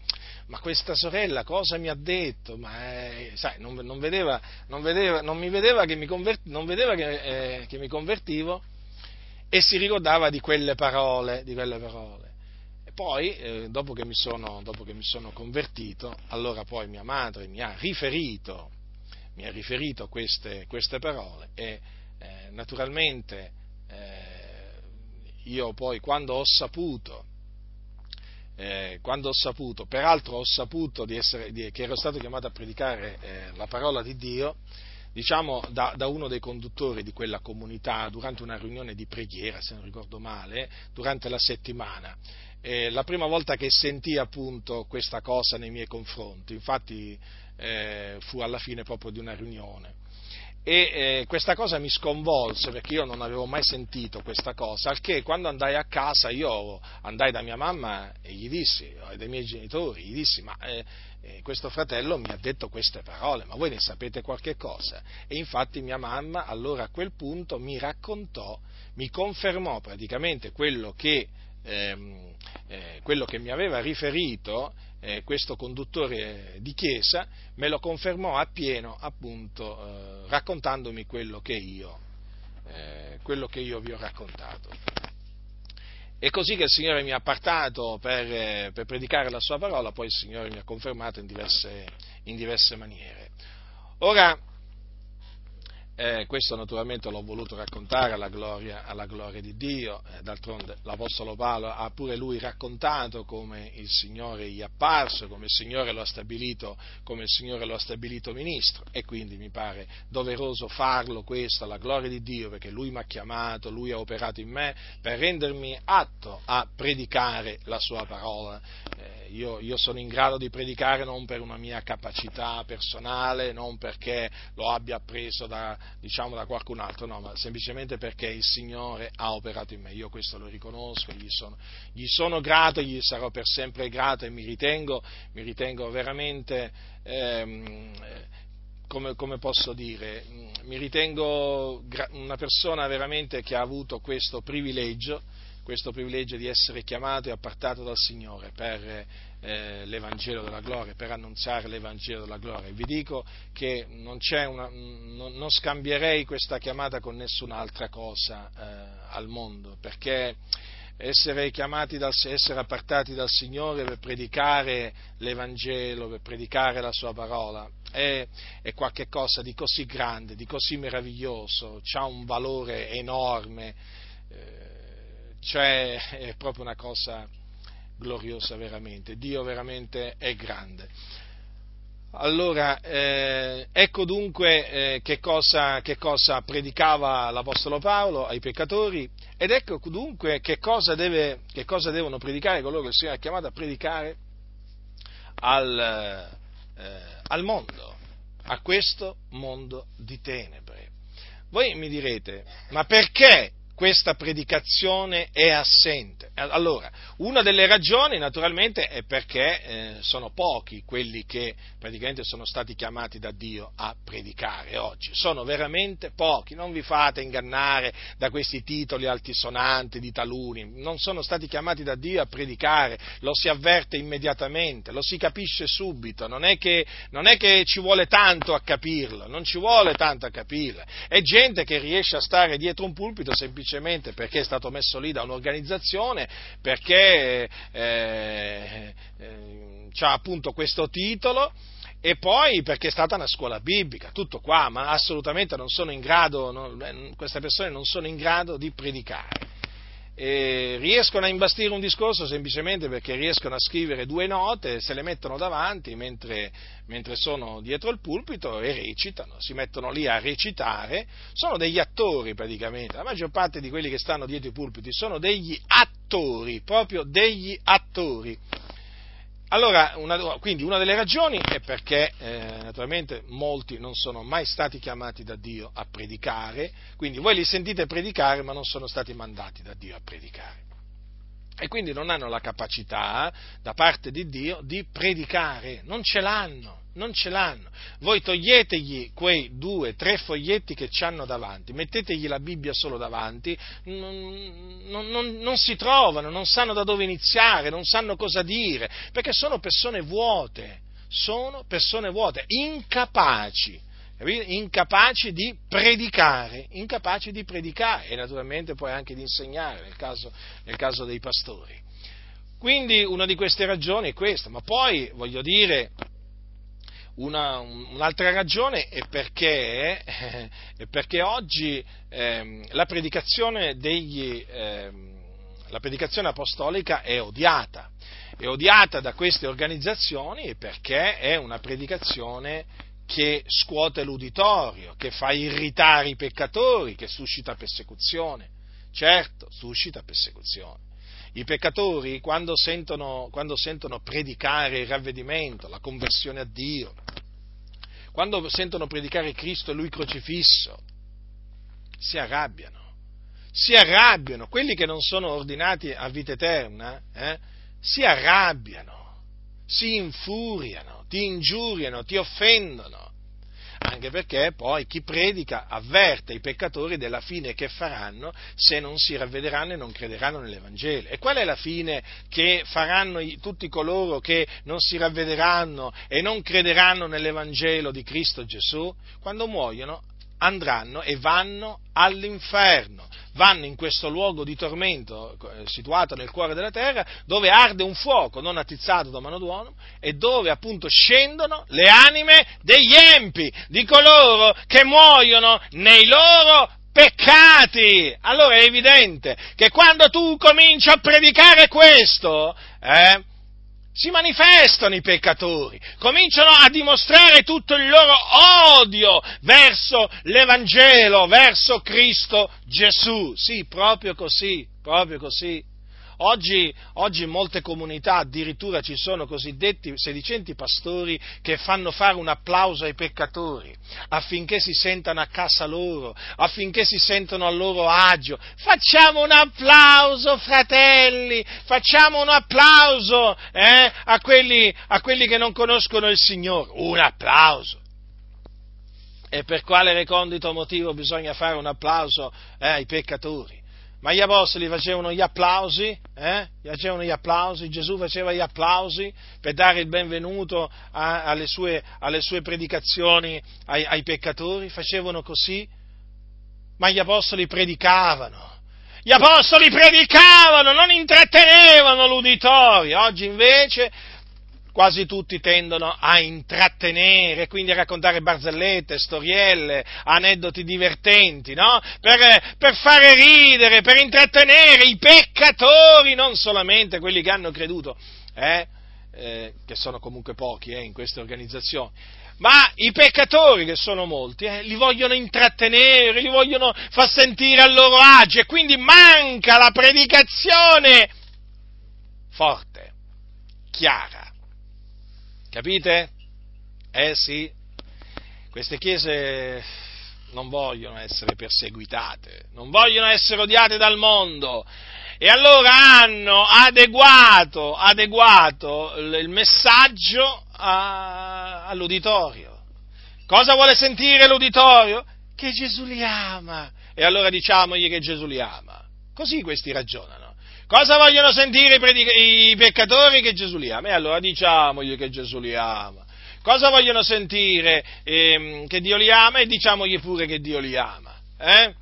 ma questa sorella cosa mi ha detto? Ma, eh, sai, non, non, vedeva, vedeva, non, mi vedeva che mi, convert, vedeva che, eh, che mi convertivo e si ricordava di quelle parole. Di quelle parole. Poi, eh, dopo, che sono, dopo che mi sono convertito, allora poi mia madre mi ha riferito mi ha riferito queste, queste parole e eh, naturalmente eh, io poi quando ho saputo, eh, quando ho saputo, peraltro ho saputo di essere, di, che ero stato chiamato a predicare eh, la parola di Dio, diciamo da, da, uno dei conduttori di quella comunità durante una riunione di preghiera, se non ricordo male, durante la settimana. Eh, la prima volta che sentì appunto questa cosa nei miei confronti, infatti eh, fu alla fine proprio di una riunione. E eh, questa cosa mi sconvolse perché io non avevo mai sentito questa cosa, al che quando andai a casa io andai da mia mamma e gli dissi, e dai miei genitori, gli dissi ma eh, eh, questo fratello mi ha detto queste parole, ma voi ne sapete qualche cosa? E infatti mia mamma allora a quel punto mi raccontò, mi confermò praticamente quello che, ehm, eh, quello che mi aveva riferito eh, questo conduttore di chiesa me lo confermò appieno appunto eh, raccontandomi quello che, io, eh, quello che io vi ho raccontato. È così che il Signore mi ha appartato per, eh, per, predicare la sua parola, poi il Signore mi ha confermato in diverse, in diverse maniere. Ora, eh, questo naturalmente l'ho voluto raccontare alla gloria, alla gloria di Dio, eh, d'altronde l'Apostolo Paolo ha pure lui raccontato come il Signore gli è apparso, come il Signore lo ha stabilito, lo ha stabilito ministro e quindi mi pare doveroso farlo questo alla gloria di Dio perché lui mi ha chiamato, lui ha operato in me per rendermi atto a predicare la sua parola. Eh, io, io sono in grado di predicare non per una mia capacità personale, non perché lo abbia appreso da diciamo da qualcun altro, no, ma semplicemente perché il Signore ha operato in me, io questo lo riconosco, gli sono, gli sono grato, gli sarò per sempre grato e mi ritengo, mi ritengo veramente, ehm, come, come, posso dire, mi ritengo una persona veramente che ha avuto questo privilegio, questo privilegio di essere chiamato e appartato dal Signore per eh, l'Evangelo della gloria, per annunziare l'Evangelo della gloria. Vi dico che non, una, non, non scambierei questa chiamata con nessun'altra cosa eh, al mondo, perché essere dal, essere appartati dal Signore per predicare l'Evangelo, per predicare la Sua parola, è, è qualcosa di così grande, di così meraviglioso, ha un valore enorme, eh, cioè è proprio una cosa gloriosa veramente, Dio veramente è grande. Allora, eh, ecco dunque eh, che, cosa, che, cosa, predicava l'Apostolo Paolo ai peccatori ed ecco dunque che cosa, deve, che cosa devono predicare coloro che il Signore ha chiamato a predicare al, eh, al mondo, a questo mondo di tenebre. Voi mi direte, ma perché questa predicazione è assente? Allora, una delle ragioni naturalmente è perché eh, sono pochi quelli che praticamente sono stati chiamati da Dio a predicare oggi, sono veramente pochi, non vi fate ingannare da questi titoli altisonanti di taluni, non sono stati chiamati da Dio a predicare, lo si avverte immediatamente, lo si capisce subito, non è che, non è che ci vuole tanto a capirlo, non ci vuole tanto a capirlo, è gente che riesce a stare dietro un pulpito semplicemente perché è stato messo lì da un'organizzazione, perché eh, eh, ha appunto questo titolo e poi perché è stata una scuola biblica, tutto qua, ma assolutamente non sono in grado, non, queste persone non sono in grado di predicare. E riescono a imbastire un discorso semplicemente perché riescono a scrivere due note, se le mettono davanti mentre, mentre sono dietro il pulpito e recitano, si mettono lì a recitare, sono degli attori praticamente, la maggior parte di quelli che stanno dietro i pulpiti sono degli attori, proprio degli attori allora, una, quindi una delle ragioni è perché eh, naturalmente molti non sono mai stati chiamati da Dio a predicare, quindi voi li sentite predicare ma non sono stati mandati da Dio a predicare. E quindi non hanno la capacità da parte di Dio di predicare, non ce l'hanno non ce l'hanno. Voi toglietegli quei due, tre foglietti che ci hanno davanti, mettetegli la Bibbia solo davanti, non, non, non, non, si trovano, non sanno da dove iniziare, non sanno cosa dire, perché sono persone vuote, sono persone vuote, incapaci. Incapaci di predicare, incapaci di predicare e naturalmente poi anche di insegnare nel caso, nel caso dei pastori. Quindi una di queste ragioni è questa, ma poi voglio dire, una, un'altra ragione è perché, eh, è perché oggi eh, la, predicazione degli, eh, la predicazione apostolica è odiata, è odiata da queste organizzazioni perché è una predicazione che scuote l'uditorio, che fa irritare i peccatori, che suscita persecuzione. Certo, suscita persecuzione. I peccatori, quando sentono, quando sentono predicare il ravvedimento, la conversione a Dio, quando sentono predicare Cristo e Lui crocifisso, si arrabbiano. Si arrabbiano. Quelli che non sono ordinati a vita eterna, eh, si arrabbiano, si infuriano, ti ingiuriano, ti offendono anche perché poi chi predica avverte i peccatori della fine che faranno se non si ravvederanno e non crederanno nell'Evangelo. E qual è la fine che faranno tutti coloro che non si ravvederanno e non crederanno nell'Evangelo di Cristo Gesù? Quando muoiono andranno e vanno all'inferno, vanno in questo luogo di tormento eh, situato nel cuore della terra, dove arde un fuoco non attizzato da mano d'uomo e dove appunto scendono le anime degli empi, di coloro che muoiono nei loro peccati. Allora è evidente che quando tu cominci a predicare questo, eh, si manifestano i peccatori, cominciano a dimostrare tutto il loro odio verso l'Evangelo, verso Cristo Gesù. Sì, proprio così, proprio così. Oggi, oggi, in molte comunità addirittura ci sono cosiddetti sedicenti pastori che fanno fare un applauso ai peccatori affinché si sentano a casa loro, affinché si sentano a loro agio. Facciamo un applauso, fratelli, facciamo un applauso eh, a, quelli, a quelli che non conoscono il Signore. Un applauso. E per quale recondito motivo bisogna fare un applauso eh, ai peccatori? Ma gli apostoli facevano gli applausi, eh? facevano gli applausi, Gesù faceva gli applausi per dare il benvenuto a, alle, sue, alle, sue, predicazioni ai, ai peccatori, facevano così, ma gli apostoli predicavano. Gli apostoli predicavano, non intrattenevano l'uditorio. Oggi invece quasi tutti tendono a intrattenere, quindi a raccontare barzellette, storielle, aneddoti divertenti, no? Per, per, fare ridere, per intrattenere i peccatori, non solamente quelli che hanno creduto, eh? Eh, che sono comunque pochi eh, in queste organizzazioni, ma i peccatori, che sono molti, eh, li vogliono intrattenere, li vogliono far sentire al loro agio e quindi manca la predicazione forte, chiara, Capite? Eh sì, queste chiese non vogliono essere perseguitate, non vogliono essere odiate dal mondo E allora hanno adeguato, adeguato il messaggio a, all'uditorio. Cosa vuole sentire l'uditorio? Che Gesù li ama. E allora diciamogli che Gesù li ama. Così questi ragionano. Cosa vogliono sentire i, predic- i peccatori? Che Gesù li ama. E allora diciamogli che Gesù li ama. Cosa vogliono sentire? Eh, che Dio li ama e diciamogli pure che Dio li ama. Eh?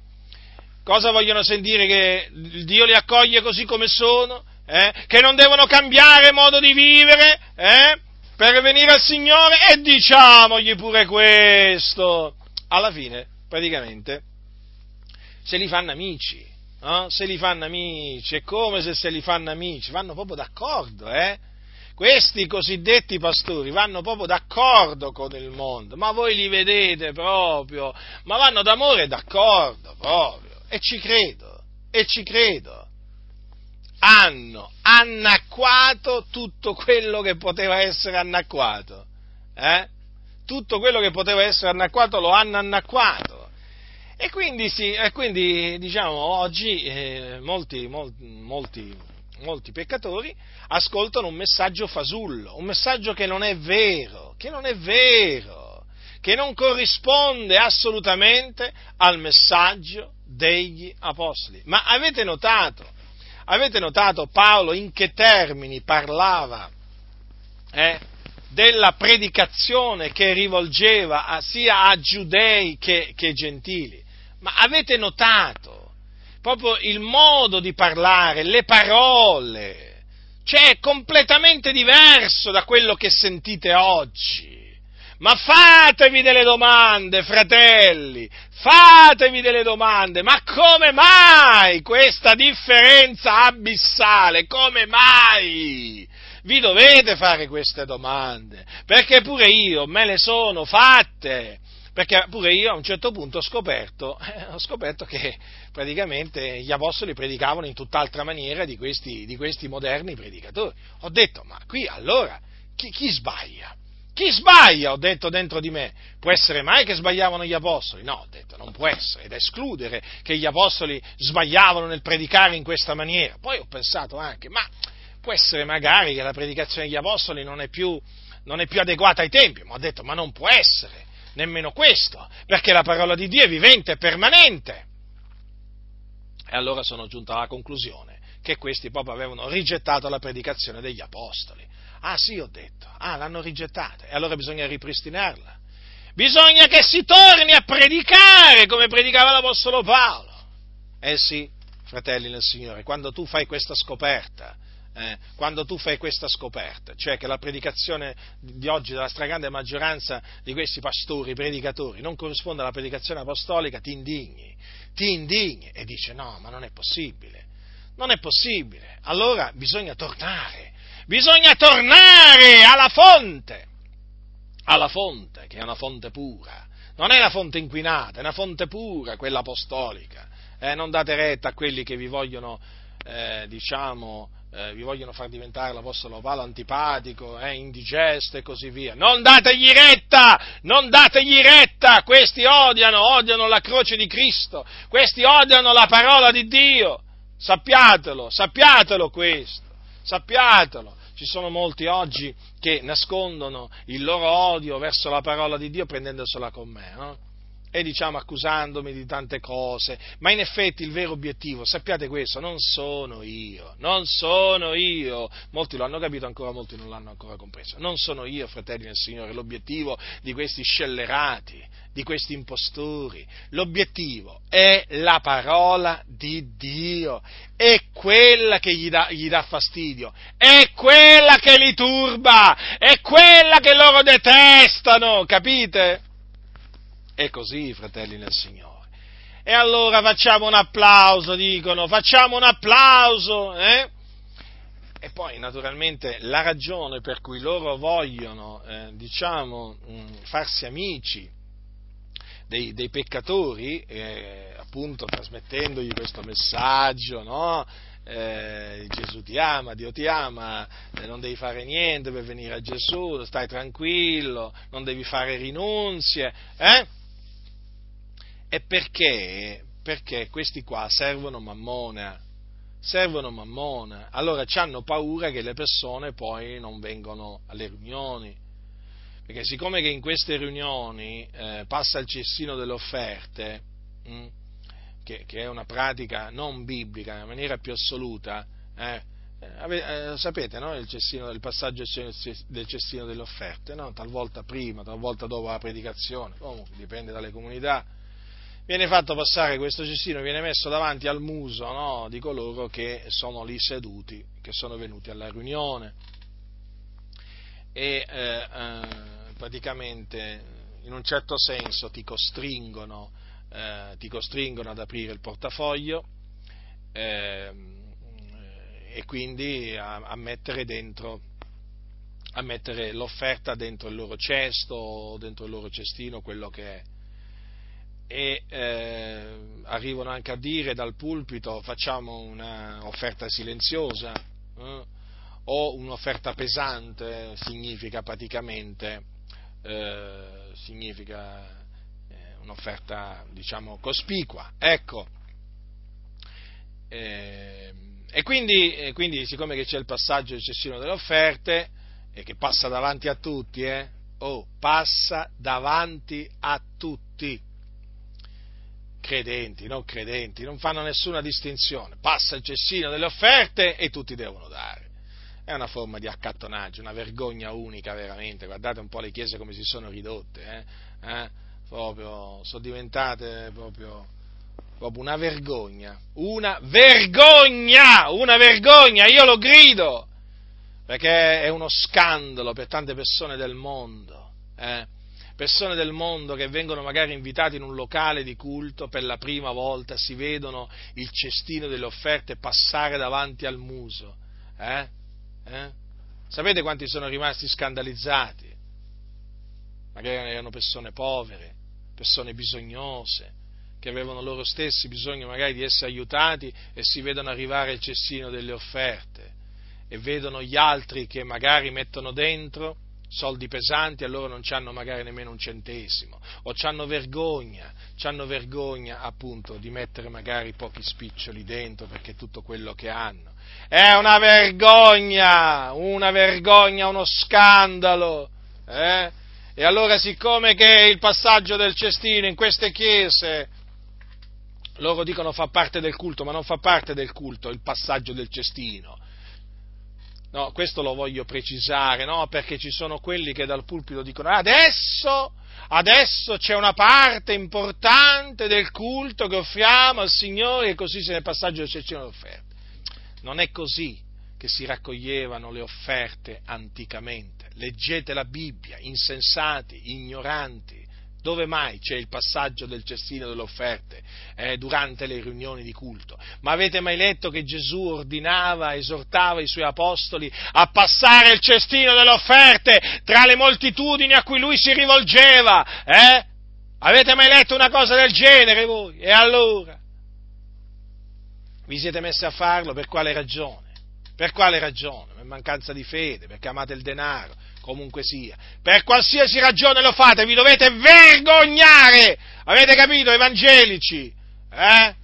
Cosa vogliono sentire? Che Dio li accoglie così come sono? Eh? Che non devono cambiare modo di vivere? Eh? Per venire al Signore? E diciamogli pure questo. Alla fine, praticamente, se li fanno amici. No? Se li fanno amici, è come se se li fanno amici, vanno proprio d'accordo, eh? Questi cosiddetti pastori vanno proprio d'accordo con il mondo, ma voi li vedete proprio, ma vanno d'amore d'accordo proprio e ci credo, e ci credo. Hanno annacquato tutto quello che poteva essere annacquato. Eh? Tutto quello che poteva essere annacquato lo hanno annacquato. E quindi, sì, e quindi diciamo, oggi eh, molti, molti, molti, peccatori ascoltano un messaggio fasullo, un messaggio che non è vero, che non è vero, che non corrisponde assolutamente al messaggio degli apostoli. Ma avete notato, avete notato Paolo in che termini parlava eh, della predicazione che rivolgeva a, sia a giudei che, che gentili? Ma avete notato proprio il modo di parlare, le parole? Cioè, è completamente diverso da quello che sentite oggi. Ma fatevi delle domande, fratelli, fatevi delle domande, ma come mai questa differenza abissale? Come mai? Vi dovete fare queste domande, perché pure io me le sono fatte, perché pure io a un certo punto ho scoperto, eh, ho scoperto che praticamente gli apostoli predicavano in tutt'altra maniera di questi, di questi moderni predicatori. Ho detto, ma qui allora chi, chi sbaglia? Chi sbaglia, ho detto dentro di me, può essere mai che sbagliavano gli apostoli? No, ho detto, non può essere, da escludere che gli apostoli sbagliavano nel predicare in questa maniera. Poi ho pensato anche, ma può essere magari che la predicazione degli apostoli non è più, non è più adeguata ai tempi, ma ho detto, ma non può essere nemmeno questo, perché la parola di Dio è vivente e permanente. E allora sono giunto alla conclusione che questi proprio avevano rigettato la predicazione degli apostoli. Ah sì, ho detto, ah l'hanno rigettata e allora bisogna ripristinarla. Bisogna che si torni a predicare come predicava l'Apostolo Paolo. Eh sì, fratelli nel Signore, quando tu fai questa scoperta, eh, quando tu fai questa scoperta, cioè che la predicazione di oggi della stragrande maggioranza di questi pastori, predicatori, non corrisponde alla predicazione apostolica, ti indigni, ti indigni e dici no, ma non è possibile, non è possibile. Allora bisogna tornare bisogna tornare alla fonte, alla fonte, che è una fonte pura. Non è una fonte inquinata, è una fonte pura, quella apostolica. Eh, non date retta a quelli che vi vogliono, eh, diciamo, eh, vi vogliono far diventare l'Apostolo Paolo antipatico, eh, indigesto e così via. Non dategli retta, non dategli retta, questi odiano, odiano la croce di Cristo, questi odiano la parola di Dio. Sappiatelo, sappiatelo questo sappiatelo. Ci sono molti oggi che nascondono il loro odio verso la parola di Dio prendendosela con me, no? E diciamo accusandomi di tante cose, ma in effetti il vero obiettivo, sappiate questo, non sono io, non sono io, molti lo hanno capito ancora, molti non l'hanno ancora compreso, non sono io, fratelli del Signore, l'obiettivo di questi scellerati, di questi impostori, l'obiettivo è la parola di Dio, è quella che gli dà, gli dà fastidio, è quella che li turba, è quella che loro detestano, capite? È così, fratelli nel Signore. E allora facciamo un applauso, dicono, facciamo un applauso, eh? E poi, naturalmente, la ragione per cui loro vogliono, eh, diciamo, mh, mm, farsi amici dei, dei peccatori, eh, appunto trasmettendogli questo messaggio, no? Eh, Gesù ti ama, Dio ti ama, eh, non devi fare niente per venire a Gesù, stai tranquillo, non devi fare rinunzie, eh? E perché? Perché questi qua servono Mammona, servono mammona. Allora hanno paura che le persone poi non vengano alle riunioni. Perché siccome che in queste riunioni eh, passa il cestino delle offerte, mh, hm, che, che, è una pratica non biblica, in maniera più assoluta, eh, eh, sapete no? il, cestino, il, passaggio del cestino delle offerte, no? talvolta prima, talvolta dopo la predicazione, comunque dipende dalle comunità, viene fatto passare questo cestino, viene messo davanti al muso no? di coloro che sono lì seduti, che sono venuti alla riunione e eh, eh, praticamente in un certo senso ti costringono, eh, ti costringono ad aprire il portafoglio ehm, e quindi a, a, mettere dentro, a mettere l'offerta dentro il loro cesto o dentro il loro cestino, quello che è. E eh, arrivano anche a dire dal pulpito facciamo un'offerta silenziosa eh, o un'offerta pesante, significa praticamente eh, significa eh, un'offerta diciamo cospicua. Ecco, eh, e quindi, quindi, siccome c'è il passaggio del cessino delle offerte, e che passa davanti a tutti, eh, oh, passa davanti a tutti, credenti, non credenti, non fanno nessuna distinzione, passa il cessino delle offerte e tutti devono dare. È una forma di accattonaggio, una vergogna unica veramente, guardate un po' le chiese come si sono ridotte, eh? Eh? proprio, sono diventate proprio proprio una vergogna, una vergogna, una vergogna, io lo grido, perché è uno scandalo per tante persone del mondo, eh? Persone del mondo che vengono magari invitati in un locale di culto per la prima volta, si vedono il cestino delle offerte passare davanti al muso, eh? Eh? sapete quanti sono rimasti scandalizzati? Magari erano persone povere, persone bisognose, che avevano loro stessi bisogno magari di essere aiutati e si vedono arrivare il cestino delle offerte e vedono gli altri che magari mettono dentro soldi pesanti e loro non hanno magari nemmeno un centesimo o hanno vergogna, hanno vergogna appunto di mettere magari pochi spiccioli dentro perché tutto quello che hanno. È una vergogna, una vergogna, uno scandalo. Eh? E allora siccome che il passaggio del cestino in queste chiese loro dicono fa parte del culto, ma non fa parte del culto il passaggio del cestino. No, questo lo voglio precisare, no? Perché ci sono quelli che dal pulpito dicono adesso, adesso c'è una parte importante del culto che offriamo al Signore e così se ne passaggio delle offerte. Non è così che si raccoglievano le offerte anticamente. Leggete la Bibbia, insensati, ignoranti dove mai c'è il passaggio del cestino delle offerte eh, durante le riunioni di culto? Ma avete mai letto che Gesù ordinava, esortava i suoi apostoli a passare il cestino delle offerte tra le moltitudini a cui lui si rivolgeva? Eh? Avete mai letto una cosa del genere voi? E allora? Vi siete messi a farlo per quale ragione? Per quale ragione? Per mancanza di fede, perché amate il denaro, comunque sia. Per qualsiasi ragione lo fate, vi dovete vergognare! Avete capito, evangelici? Eh?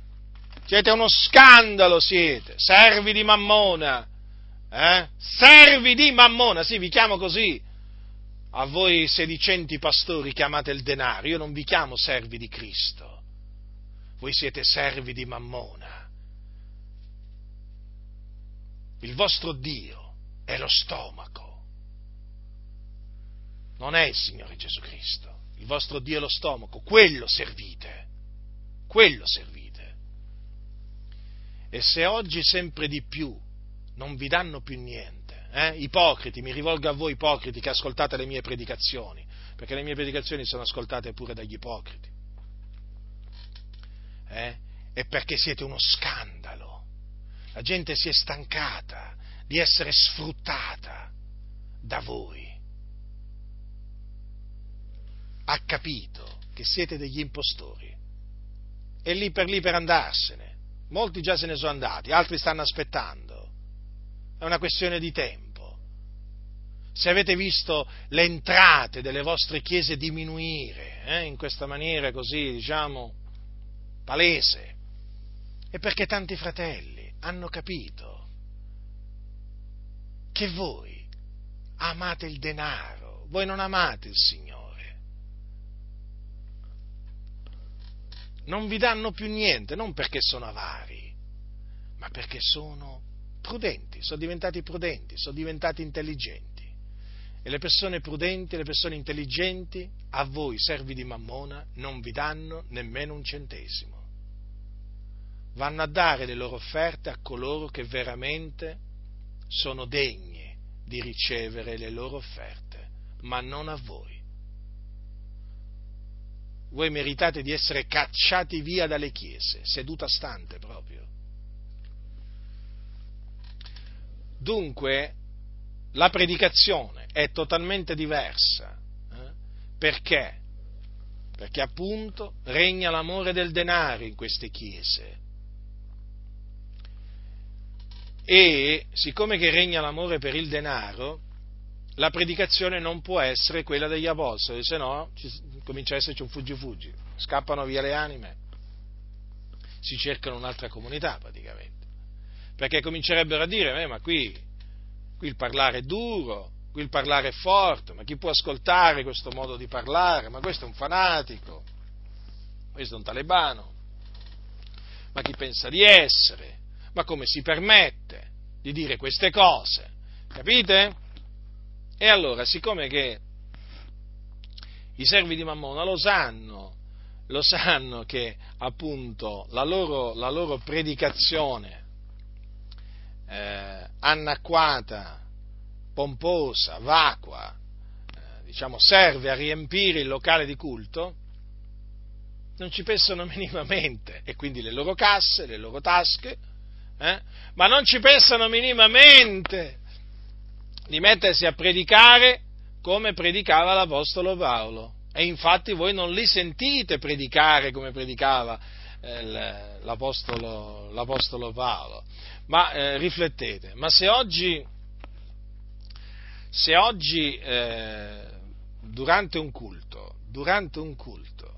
Siete uno scandalo, siete, servi di mammona. Eh? Servi di mammona, sì, vi chiamo così. A voi sedicenti pastori chiamate il denaro, io non vi chiamo servi di Cristo. Voi siete servi di mammona. Il vostro Dio è lo stomaco non è il Signore Gesù Cristo. Il vostro Dio è lo stomaco, quello servite, quello servite. E se oggi sempre di più non vi danno più niente, eh? ipocriti, mi rivolgo a voi ipocriti che ascoltate le mie predicazioni, perché le mie predicazioni sono ascoltate pure dagli ipocriti, eh? è perché siete uno scandalo. La gente si è stancata di essere sfruttata da voi ha capito che siete degli impostori. È lì per lì per andarsene. Molti già se ne sono andati, altri stanno aspettando. È una questione di tempo. Se avete visto le entrate delle vostre chiese diminuire eh, in questa maniera così, diciamo, palese, è perché tanti fratelli hanno capito che voi amate il denaro, voi non amate il Signore. Non vi danno più niente, non perché sono avari, ma perché sono prudenti, sono diventati prudenti, sono diventati intelligenti. E le persone prudenti, le persone intelligenti, a voi, servi di mammona, non vi danno nemmeno un centesimo. Vanno a dare le loro offerte a coloro che veramente sono degni di ricevere le loro offerte, ma non a voi. Voi meritate di essere cacciati via dalle chiese, seduta stante proprio. Dunque, la predicazione è totalmente diversa. Eh? Perché? Perché appunto regna l'amore del denaro in queste chiese. E siccome che regna l'amore per il denaro, la predicazione non può essere quella degli apostoli, se no comincia a esserci un fuggi-fuggi, scappano via le anime, si cercano un'altra comunità praticamente, perché comincerebbero a dire, eh, ma qui, qui il parlare è duro, qui il parlare è forte, ma chi può ascoltare questo modo di parlare? Ma questo è un fanatico, questo è un talebano, ma chi pensa di essere? ma come si permette di dire queste cose? Capite? E allora, siccome che i servi di Mammona lo sanno, lo sanno che appunto la loro, la loro predicazione eh, anacquata, pomposa, vacua, eh, diciamo, serve a riempire il locale di culto, non ci pensano (laughs) minimamente e quindi le loro casse, le loro tasche eh? ma non ci pensano minimamente di mettersi a predicare come predicava l'Apostolo Paolo. E infatti voi non li sentite predicare come predicava eh, l'Apostolo, l'Apostolo, Paolo. Ma eh, riflettete, ma se oggi, se oggi eh, durante un culto, durante un culto,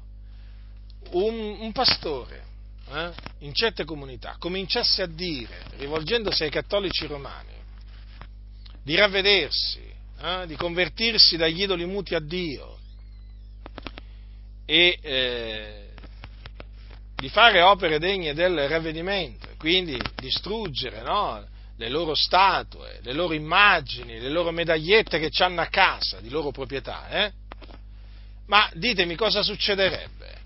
un, un pastore eh, in certe comunità cominciasse a dire, rivolgendosi ai cattolici romani, di ravvedersi, eh, di convertirsi dagli idoli muti a Dio e eh, di fare opere degne del ravvedimento, quindi distruggere no, le loro statue, le loro immagini, le loro medagliette che hanno a casa di loro proprietà, eh? ma ditemi cosa succederebbe?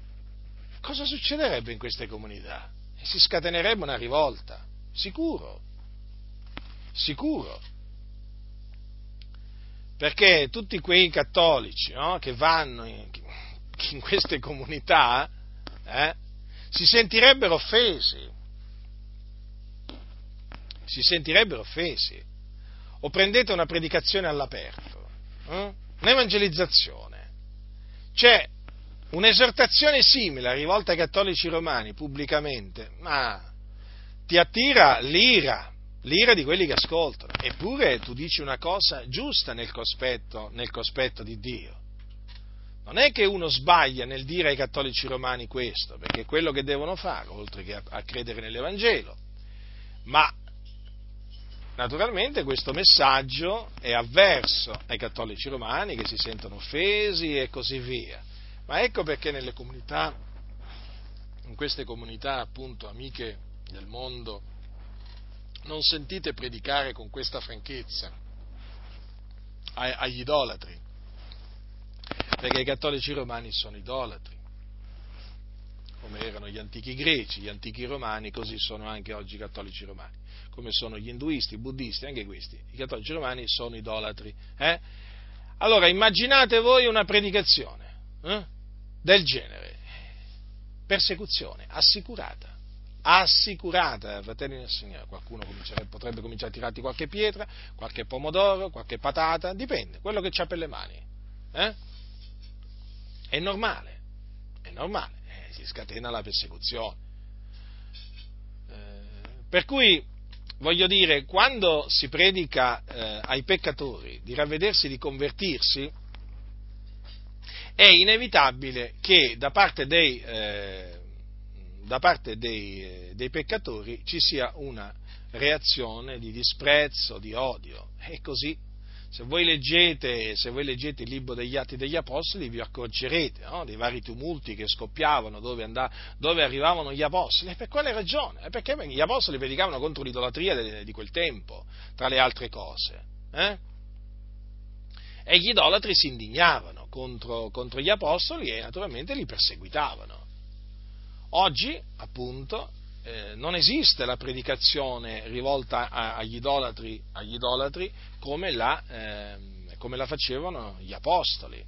cosa succederebbe in queste comunità? Si scatenerebbe una rivolta, sicuro, sicuro. Perché tutti quei cattolici no, che vanno in, in, queste comunità eh, si sentirebbero offesi, si sentirebbero offesi. O prendete una predicazione all'aperto, eh, un'evangelizzazione. C'è un'esortazione simile rivolta ai cattolici romani pubblicamente, ma ti attira l'ira, l'ira di quelli che ascoltano. Eppure tu dici una cosa giusta nel cospetto, nel cospetto di Dio. Non è che uno sbaglia nel dire ai cattolici romani questo, perché è quello che devono fare, oltre che a, credere nell'Evangelo. Ma naturalmente questo messaggio è avverso ai cattolici romani che si sentono offesi e così via. Ma ecco perché nelle comunità, in queste comunità appunto amiche del mondo, non sentite predicare con questa franchezza agli idolatri, perché i cattolici romani sono idolatri, come erano gli antichi greci, gli antichi romani, così sono anche oggi i cattolici romani, come sono gli induisti, i buddisti, anche questi, i cattolici romani sono idolatri. Eh? Allora immaginate voi una predicazione. Eh? del genere. Persecuzione assicurata. Assicurata, fratelli del Signore. Qualcuno potrebbe cominciare a tirarti qualche pietra, qualche pomodoro, qualche patata, dipende, quello che c'ha per le mani. Eh? È normale, è normale, eh, si scatena la persecuzione. Eh, per cui voglio dire, quando si predica eh, ai peccatori di ravvedersi, di convertirsi, è inevitabile che da parte dei, eh, da parte dei, dei peccatori ci sia una reazione di disprezzo, di odio. E così, se voi leggete, se voi leggete il libro degli Atti degli Apostoli, vi accorgerete no? dei vari tumulti che scoppiavano dove, andà, dove, arrivavano gli Apostoli. E per quale ragione? E perché gli Apostoli predicavano contro l'idolatria di, di quel tempo, tra le altre cose. Eh? E gli idolatri si indignavano contro, contro gli Apostoli e naturalmente li perseguitavano. Oggi, appunto, eh, non esiste la predicazione rivolta a, agli, idolatri, agli, idolatri, come la, eh, come la facevano gli apostoli,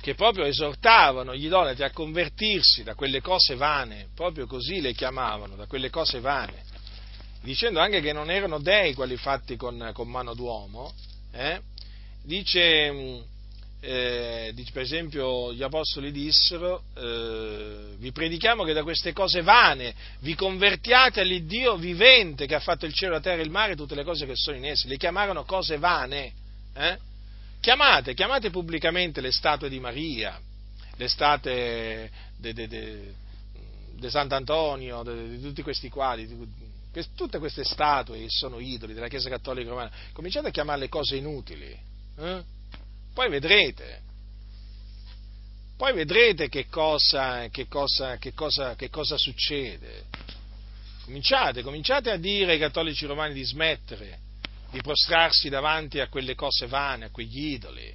che proprio esortavano gli idolatri a convertirsi da quelle cose vane, proprio così le chiamavano, da quelle cose vane, dicendo anche che non erano dei quelli fatti con, con mano d'uomo, eh? dice eh, per esempio gli apostoli dissero, eh, vi predichiamo che da queste cose vane vi convertiate all'Iddio vivente che ha fatto il cielo, la terra, il mare e tutte le cose che sono in esse. Le chiamarono cose vane. Eh? Chiamate, chiamate pubblicamente le statue di Maria, le statue di Sant'Antonio, di tutti questi quali, tutte queste statue che sono idoli della Chiesa Cattolica Romana, cominciate a chiamarle cose inutili. Eh? Poi vedrete, poi vedrete che cosa, che cosa, che cosa, che cosa succede. Cominciate, cominciate a dire ai cattolici romani di smettere di prostrarsi davanti a quelle cose vane, a quegli idoli. Eh,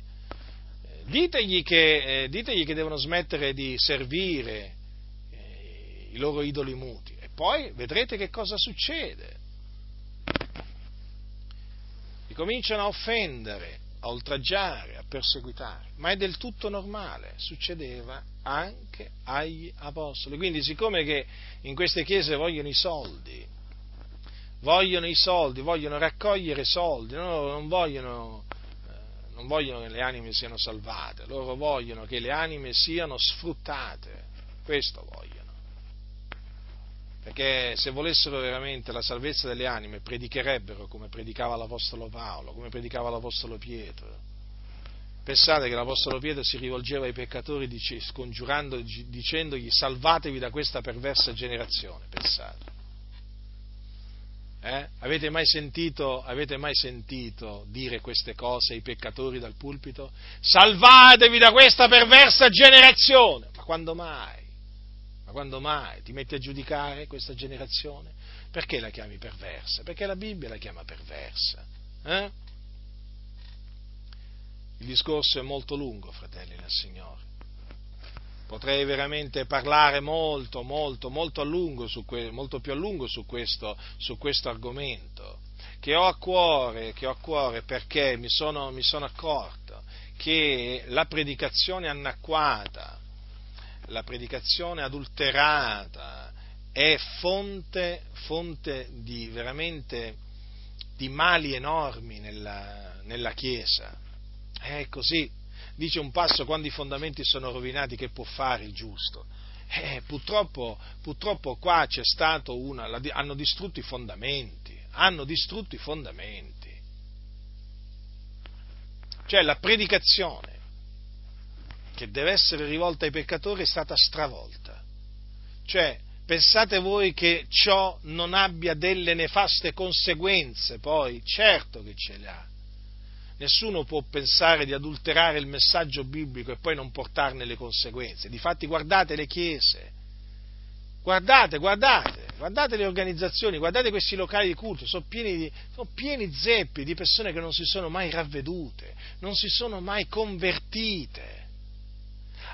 ditegli che, eh, ditegli che devono smettere di servire eh, i loro idoli muti e poi vedrete che cosa succede. Li cominciano a offendere, a oltraggiare, a perseguitare, ma è del tutto normale, succedeva anche agli apostoli. Quindi siccome che in queste chiese vogliono i soldi, vogliono i soldi, vogliono raccogliere soldi, no, non, vogliono, eh, non vogliono che le anime siano salvate, loro vogliono che le anime siano sfruttate, questo vogliono. Perché se volessero veramente la salvezza delle anime, predicherebbero come predicava l'Apostolo Paolo, come predicava l'Apostolo Pietro. Pensate che l'Apostolo Pietro si rivolgeva ai peccatori scongiurando, dicendogli salvatevi da questa perversa generazione. Pensate. Eh? Avete, mai sentito, avete mai sentito dire queste cose ai peccatori dal pulpito? Salvatevi da questa perversa generazione! Ma quando mai? Quando mai ti metti a giudicare questa generazione? Perché la chiami perversa? Perché la Bibbia la chiama perversa. Eh? Il discorso è molto lungo, fratelli del Signore. Potrei veramente parlare molto, molto, molto a que- molto più a lungo su questo, su questo argomento, che ho, a cuore, che ho a cuore perché mi sono, mi sono accorto che la predicazione anacquata, la predicazione adulterata è fonte, fonte di veramente di mali enormi nella, nella Chiesa. È così. Dice un passo, quando i fondamenti sono rovinati, che può fare il giusto? Eh, purtroppo, purtroppo qua c'è stato una, hanno distrutto i fondamenti, hanno distrutto i fondamenti. Cioè la predicazione che deve essere rivolta ai peccatori è stata stravolta. Cioè, pensate voi che ciò non abbia delle nefaste conseguenze poi? Certo che ce le ha. Nessuno può pensare di adulterare il messaggio biblico e poi non portarne le conseguenze. Difatti guardate le chiese, guardate, guardate, guardate le organizzazioni, guardate questi locali di culto, sono pieni, di, sono pieni zeppi di persone che non si sono mai ravvedute, non si sono mai convertite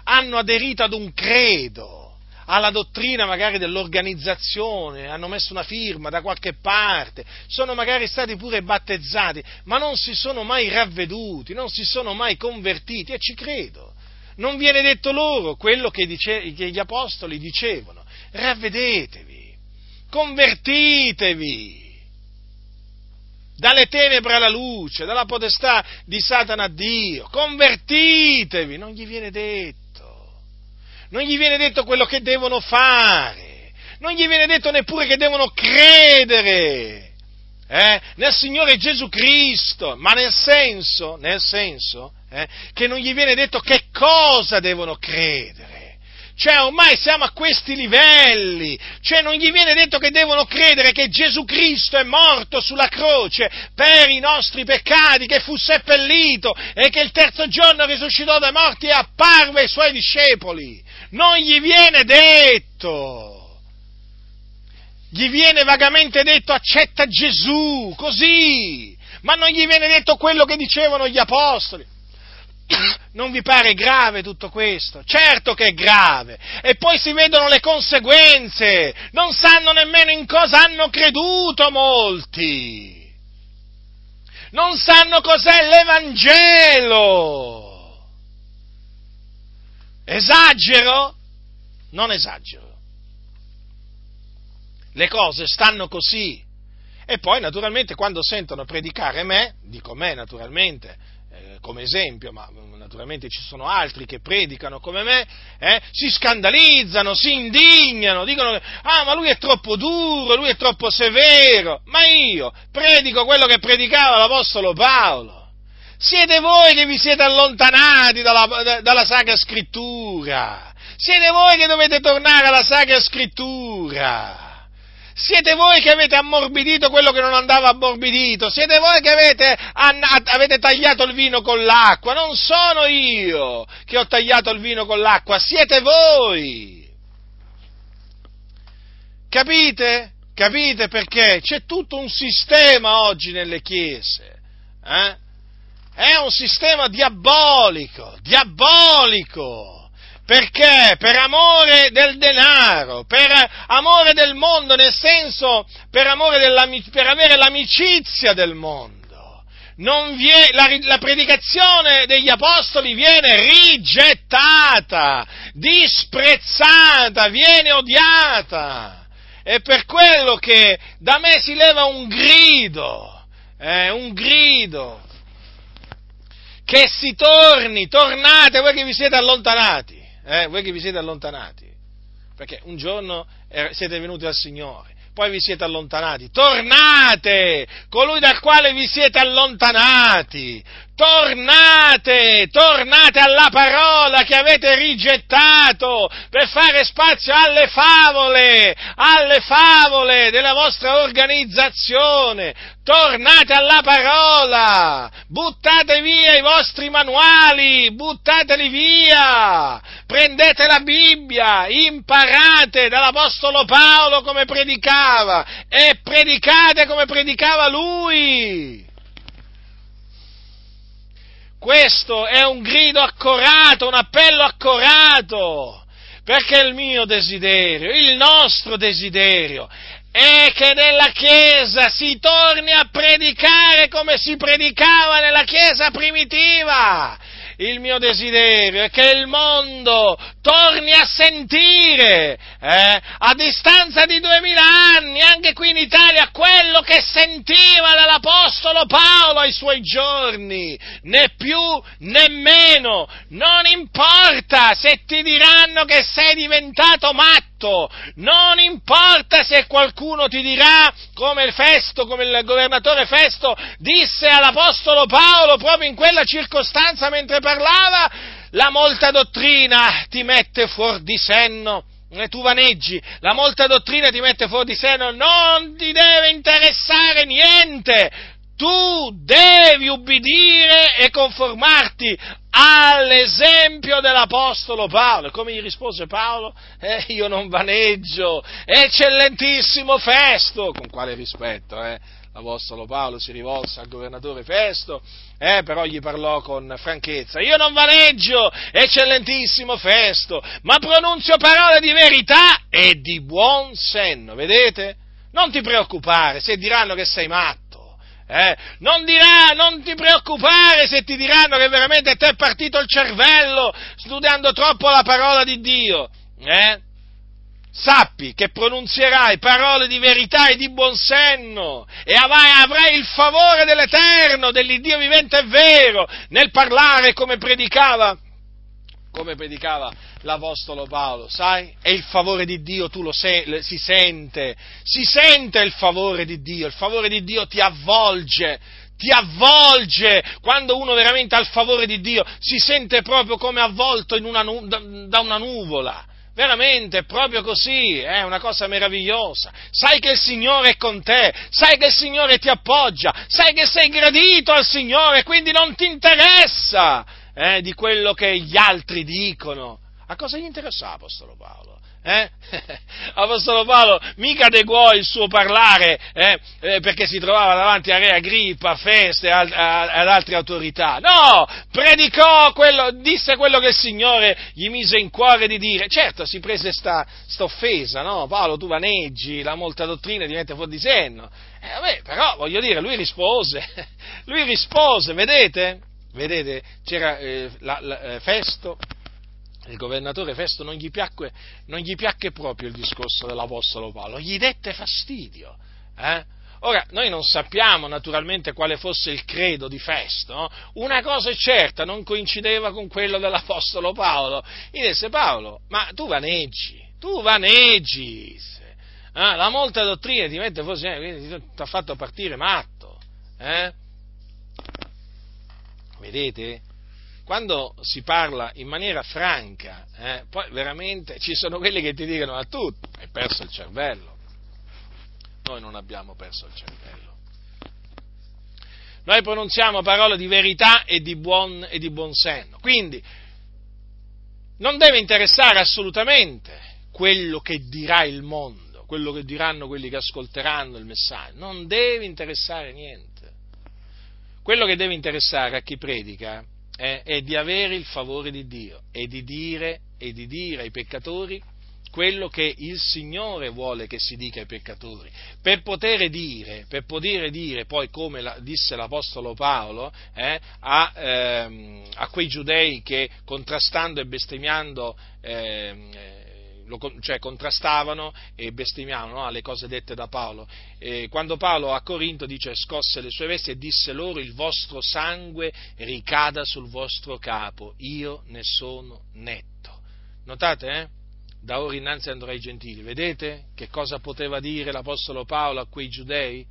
hanno aderito ad un credo, alla dottrina magari dell'organizzazione, hanno messo una firma da qualche parte, sono magari stati pure battezzati, ma non si sono mai ravveduti, non si sono mai convertiti e ci credo. Non viene detto loro quello che, dice, che gli apostoli dicevano, ravvedetevi, convertitevi dalle tenebre alla luce, dalla potestà di Satana a Dio, convertitevi, non gli viene detto non gli viene detto quello che devono fare, non gli viene detto neppure che devono credere eh, nel Signore Gesù Cristo, ma nel senso, nel senso eh, che non gli viene detto che cosa devono credere. Cioè ormai siamo a questi livelli, cioè non gli viene detto che devono credere che Gesù Cristo è morto sulla croce per i nostri peccati, che fu seppellito e che il terzo giorno risuscitò dai morti e apparve ai suoi discepoli. Non gli viene detto gli viene vagamente detto accetta Gesù, così, ma non gli viene detto quello che dicevano gli apostoli. (coughs) Non vi pare grave tutto questo? Certo che è grave. E poi si vedono le conseguenze. Non sanno nemmeno in cosa hanno creduto molti. Non sanno cos'è l'Evangelo. Esagero? Non esagero le cose stanno così. E poi naturalmente quando sentono predicare me, dico me naturalmente eh, come esempio, ma naturalmente ci sono altri che predicano come me, eh, si scandalizzano, si indignano, dicono ah ma lui è troppo duro, lui è troppo severo, ma io predico quello che predicava l'Apostolo Paolo. Siete voi che vi siete allontanati dalla, dalla Sacra Scrittura, siete voi che dovete tornare alla Sacra Scrittura. Siete voi che avete ammorbidito quello che non andava ammorbidito, siete voi che avete, avete, tagliato il vino con l'acqua, non sono io che ho tagliato il vino con l'acqua, siete voi. Capite? Capite perché? C'è tutto un sistema oggi nelle chiese. Eh? È un sistema diabolico, diabolico perché? Per amore del denaro, per amore del mondo, nel senso per, amore per avere l'amicizia del mondo. Viene, la, la predicazione degli apostoli viene rigettata, disprezzata, viene odiata. È per quello che da me si leva un grido, eh, un grido, che si torni, tornate voi che vi siete allontanati eh, voi che vi siete allontanati, perché un giorno siete venuti al Signore, poi vi siete allontanati, tornate, colui dal quale vi siete allontanati, tornate, tornate alla parola che avete rigettato per fare spazio alle favole, alle favole della vostra organizzazione, tornate alla parola, buttate via i vostri manuali, buttateli via, prendete la Bibbia, imparate dall'Apostolo Paolo come predicava e predicate come predicava lui. Questo è un grido accorato, un appello accorato, perché il mio desiderio, il nostro desiderio è che nella Chiesa si torni a predicare come si predicava nella Chiesa primitiva, il mio desiderio è che il mondo torni a sentire, eh, a distanza di duemila anni, anche qui in Italia, quello che sentiva dall'Apostolo Paolo ai suoi giorni, né più né meno. Non importa se ti diranno che sei diventato matto, non importa se qualcuno ti dirà, come il Festo, come il governatore Festo disse all'Apostolo Paolo proprio in quella circostanza mentre parlava, la molta dottrina ti mette fuori di senno. Tu vaneggi, la molta dottrina ti mette fuori di senno, non ti deve interessare niente, tu devi ubbidire e conformarti all'esempio dell'Apostolo Paolo. Come gli rispose Paolo? Eh, io non vaneggio, eccellentissimo Festo, con quale rispetto, eh? L'Apostolo Paolo si rivolse al governatore Festo, eh, però gli parlò con franchezza. Io non vaneggio, eccellentissimo Festo, ma pronunzio parole di verità e di buon senno, vedete? Non ti preoccupare se diranno che sei matto. Eh? Non, dirà, non ti preoccupare se ti diranno che veramente ti è partito il cervello studiando troppo la parola di Dio. Eh? Sappi che pronunzierai parole di verità e di buon senno e avrai, avrai il favore dell'Eterno, dell'Iddio vivente e vero, nel parlare come predicava, come predicava l'Apostolo Paolo, sai? E il favore di Dio tu lo se, si sente, si sente il favore di Dio, il favore di Dio ti avvolge, ti avvolge, quando uno veramente ha il favore di Dio, si sente proprio come avvolto una nu- da una nuvola Veramente, proprio così, è una cosa meravigliosa. Sai che il Signore è con te, sai che il Signore ti appoggia, sai che sei gradito al Signore, quindi non ti interessa eh, di quello che gli altri dicono. A cosa gli interessava Apostolo Paolo? Eh? (laughs) Apostolo Paolo mica adeguò il suo parlare eh, eh, perché si trovava davanti a Re Agrippa, Feste e ad altre autorità. No, predicò quello, disse quello che il Signore gli mise in cuore di dire. Certo, si prese sta, sta offesa, no? Paolo, tu vaneggi, la molta dottrina diventa fuori di senno. Eh, vabbè, però voglio dire, lui rispose, (laughs) lui rispose, vedete? Vedete, c'era eh, la, la, eh, Festo il governatore Festo non gli, piacque, non gli piacque proprio il discorso dell'Apostolo Paolo, gli dette fastidio. Eh? Ora, noi non sappiamo naturalmente quale fosse il credo di Festo, no? una cosa è certa, non coincideva con quello dell'Apostolo Paolo. Gli disse Paolo, ma tu vaneggi, tu vaneggi, eh? la molta dottrina ti mette forse, quindi ti ha fatto partire matto. Eh? Vedete? Quando si parla in maniera franca, eh, poi veramente ci sono quelli che ti dicono a tu hai perso il cervello. Noi non abbiamo perso il cervello. Noi pronunziamo parole di verità e di buon, e di buon senno. Quindi non deve interessare assolutamente quello che dirà il mondo, quello che diranno quelli che ascolteranno il messaggio. Non deve interessare niente. Quello che deve interessare a chi predica eh, è di avere il favore di Dio e di, dire, e di dire ai peccatori quello che il Signore vuole che si dica ai peccatori, per poter dire, per poter dire poi come la, disse l'Apostolo Paolo eh, a, ehm, a, quei giudei che contrastando e bestemmiando ehm, lo, cioè contrastavano e bestemmiavano no, alle cose dette da Paolo. E quando Paolo a Corinto dice scosse le sue vesti e disse loro il vostro sangue ricada sul vostro capo, io ne sono netto. Notate, eh? Da ora innanzi andrò ai gentili. Vedete che cosa poteva dire l'Apostolo Paolo a quei giudei?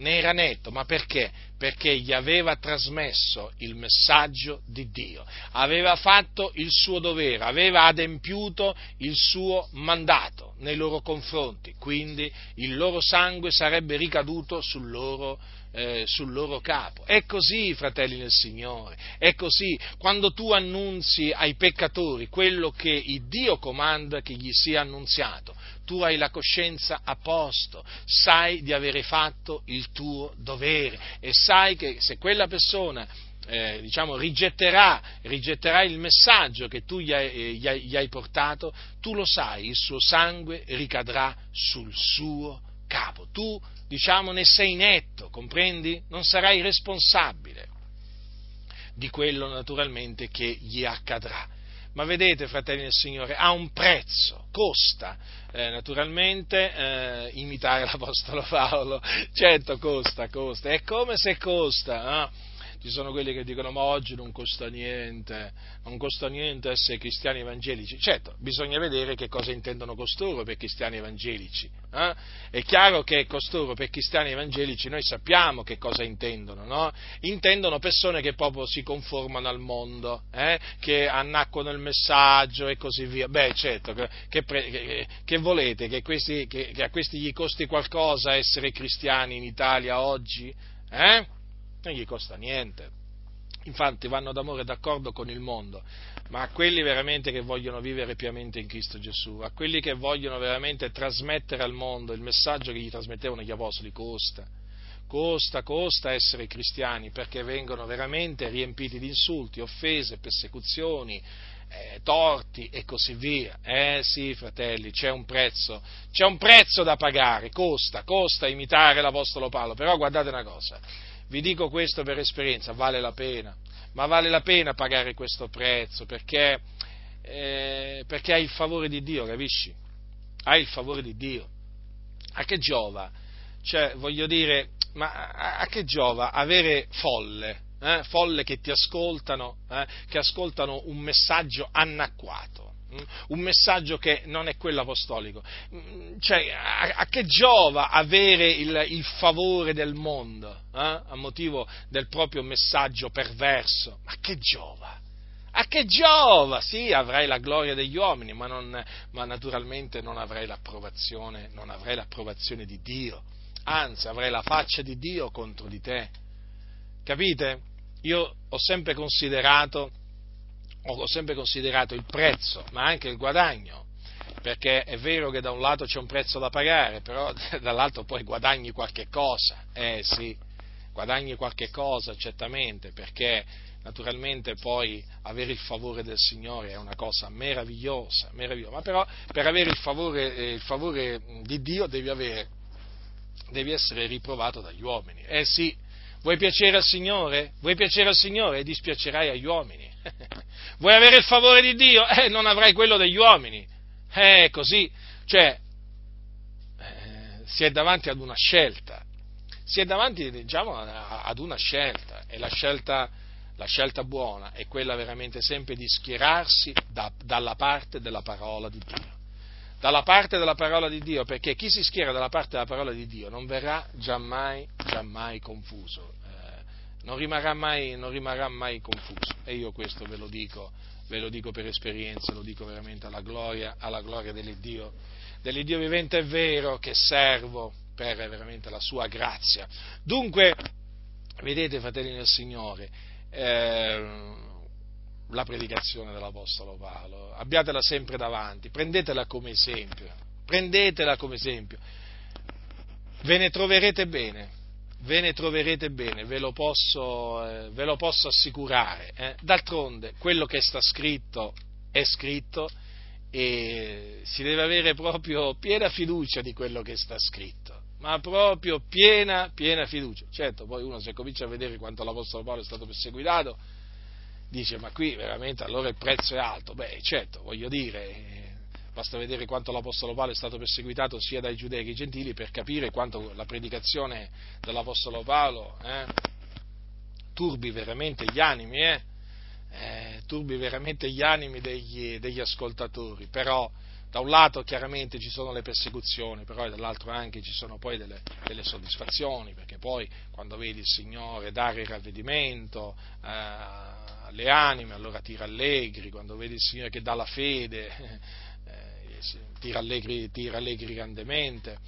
Ne era netto, ma perché? Perché gli aveva trasmesso il messaggio di Dio, aveva fatto il suo dovere, aveva adempiuto il suo mandato nei loro confronti, quindi il loro sangue sarebbe ricaduto sul loro, eh, sul loro capo. È così, fratelli del Signore, è così. Quando tu annunzi ai peccatori quello che il Dio comanda che gli sia annunziato, tu hai la coscienza a posto, sai di avere fatto il tuo dovere e sai che se quella persona eh, diciamo, rigetterà, rigetterà, il messaggio che tu gli hai, eh, gli, hai, gli hai, portato, tu lo sai, il suo sangue ricadrà sul suo capo. Tu, diciamo, ne sei netto, comprendi? Non sarai responsabile di quello naturalmente che gli accadrà. Ma vedete, fratelli del Signore, ha un prezzo, costa eh, naturalmente eh, imitare (laughs) l'Apostolo Paolo. Certo, costa, costa. È come se costa. Eh? Ci sono quelli che dicono ma oggi non costa niente, non costa niente essere cristiani evangelici. Certo, bisogna vedere che cosa intendono costoro per cristiani evangelici. Eh? È chiaro che costoro per cristiani evangelici noi sappiamo che cosa intendono, no? Intendono persone che proprio si conformano al mondo, eh? che annacquano il messaggio e così via. Beh, certo, che, che, che volete? Che, questi, che, a questi gli costi qualcosa essere cristiani in Italia oggi? Eh? Non gli costa niente. Infatti vanno d'amore d'accordo con il mondo, ma a quelli veramente che vogliono vivere piamente in Cristo Gesù, a quelli che vogliono veramente trasmettere al mondo il messaggio che gli trasmettevano gli apostoli, costa. Costa, costa essere cristiani perché vengono veramente riempiti di insulti, offese, persecuzioni, eh, torti e così via. Eh sì, fratelli, c'è un prezzo, c'è un prezzo da pagare, costa, costa imitare l'Apostolo Paolo, però guardate una cosa, vi dico questo per esperienza, vale la pena, ma vale la pena pagare questo prezzo perché, eh, perché hai il favore di Dio, capisci? Hai il favore di Dio. A che giova? Cioè, voglio dire, ma a, che giova avere folle, eh? folle che ti ascoltano, eh? che ascoltano un messaggio anacquato? Mm? un messaggio che non è quello apostolico. Mm, cioè, a, a che giova avere il, il favore del mondo eh? a motivo del proprio messaggio perverso? Ma che giova? A che giova? Sì, avrai la gloria degli uomini, ma, non, ma naturalmente non avrai, l'approvazione, non avrai l'approvazione di Dio. Anzi, avrai la faccia di Dio contro di te. Capite? Io ho sempre considerato, ho sempre considerato il prezzo, ma anche il guadagno perché è vero che da un lato c'è un prezzo da pagare, però (laughs) dall'altro poi guadagni qualche cosa, eh sì, guadagni qualche cosa certamente, perché naturalmente poi avere il favore del Signore è una cosa meravigliosa, meravigliosa. ma però per avere il favore, eh, il favore di Dio devi, avere, devi essere riprovato dagli uomini, eh sì, vuoi piacere al Signore? Vuoi piacere al Signore e dispiacerai agli uomini. (laughs) vuoi avere il favore di Dio? Eh, non avrai quello degli uomini. Eh, così, cioè, eh, si è davanti ad una scelta, si è davanti, diciamo, ad una scelta, e la scelta, la scelta buona è quella veramente sempre di schierarsi da, dalla parte della parola di Dio. Dalla parte della parola di Dio, perché chi si schiera dalla parte della parola di Dio non verrà giammai, giammai confuso, non, rimarrà mai, non rimarrà mai confuso. E io questo ve lo dico ve lo dico per esperienza, lo dico veramente alla gloria, alla gloria dell'Iddio, dell'Iddio vivente è vero che servo per veramente la sua grazia. Dunque, vedete fratelli del Signore, eh, la predicazione dell'Apostolo Paolo, abbiatela sempre davanti, prendetela come esempio, prendetela come esempio, ve ne troverete bene, ve ne troverete bene, ve lo posso, eh, ve lo posso assicurare. Eh. D'altronde, quello che sta scritto è scritto e si deve avere proprio piena fiducia di quello che sta scritto, ma proprio piena, piena fiducia. Certo, poi uno se comincia a vedere quanto l'Apostolo Paolo è stato perseguitato, dice ma qui veramente allora il prezzo è alto. Beh, certo, voglio dire, Basta vedere quanto l'Apostolo Paolo è stato perseguitato sia dai giudei che dai gentili per capire quanto la predicazione dell'Apostolo Paolo eh, turbi veramente gli animi, eh, eh, turbi veramente gli animi degli, degli ascoltatori. Però da un lato chiaramente ci sono le persecuzioni, però dall'altro anche ci sono poi delle, delle soddisfazioni, perché poi quando vedi il Signore dare il ravvedimento eh, alle anime, allora ti rallegri, quando vedi il Signore che dà la fede, ti rallegri, ti rallegri grandemente,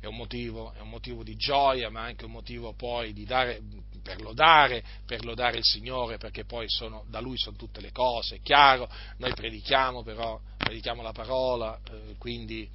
è un, motivo, è un, motivo, di gioia, ma anche un motivo poi dare, per, lodare, per lodare il Signore, perché poi sono, da Lui sono tutte le cose, è chiaro, noi predichiamo però, predichiamo la parola, eh, quindi,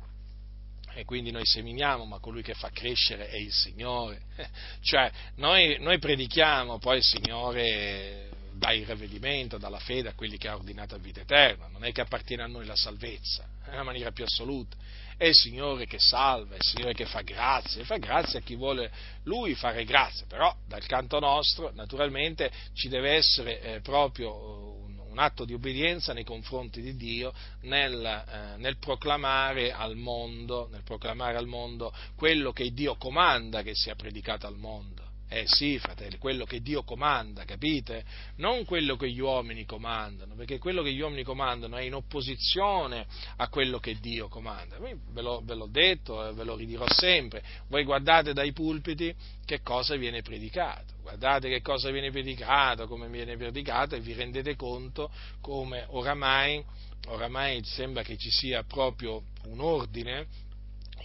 e quindi noi seminiamo, ma colui che fa crescere è il Signore. (laughs) cioè, noi, noi predichiamo, poi il Signore dà il ravvedimento, dà la fede a quelli che ha ordinato a vita eterna, non è che appartiene a noi la salvezza, nella maniera più assoluta, è il Signore che salva, è il Signore che fa grazia, e fa grazia a chi vuole Lui fare grazia, però dal canto nostro naturalmente ci deve essere eh, proprio un, un, atto di obbedienza nei confronti di Dio nel, eh, nel, proclamare mondo, nel proclamare al mondo quello che Dio comanda che sia predicato al mondo. Eh sì, fratelli, quello che Dio comanda, capite? Non quello che gli uomini comandano, perché quello che gli uomini comandano è in opposizione a quello che Dio comanda. Ve, l'ho, ve l'ho detto e ve lo ridirò sempre. Voi guardate dai pulpiti che cosa viene predicato, guardate che cosa viene predicato, come viene predicato e vi rendete conto come oramai, oramai sembra che ci sia proprio un ordine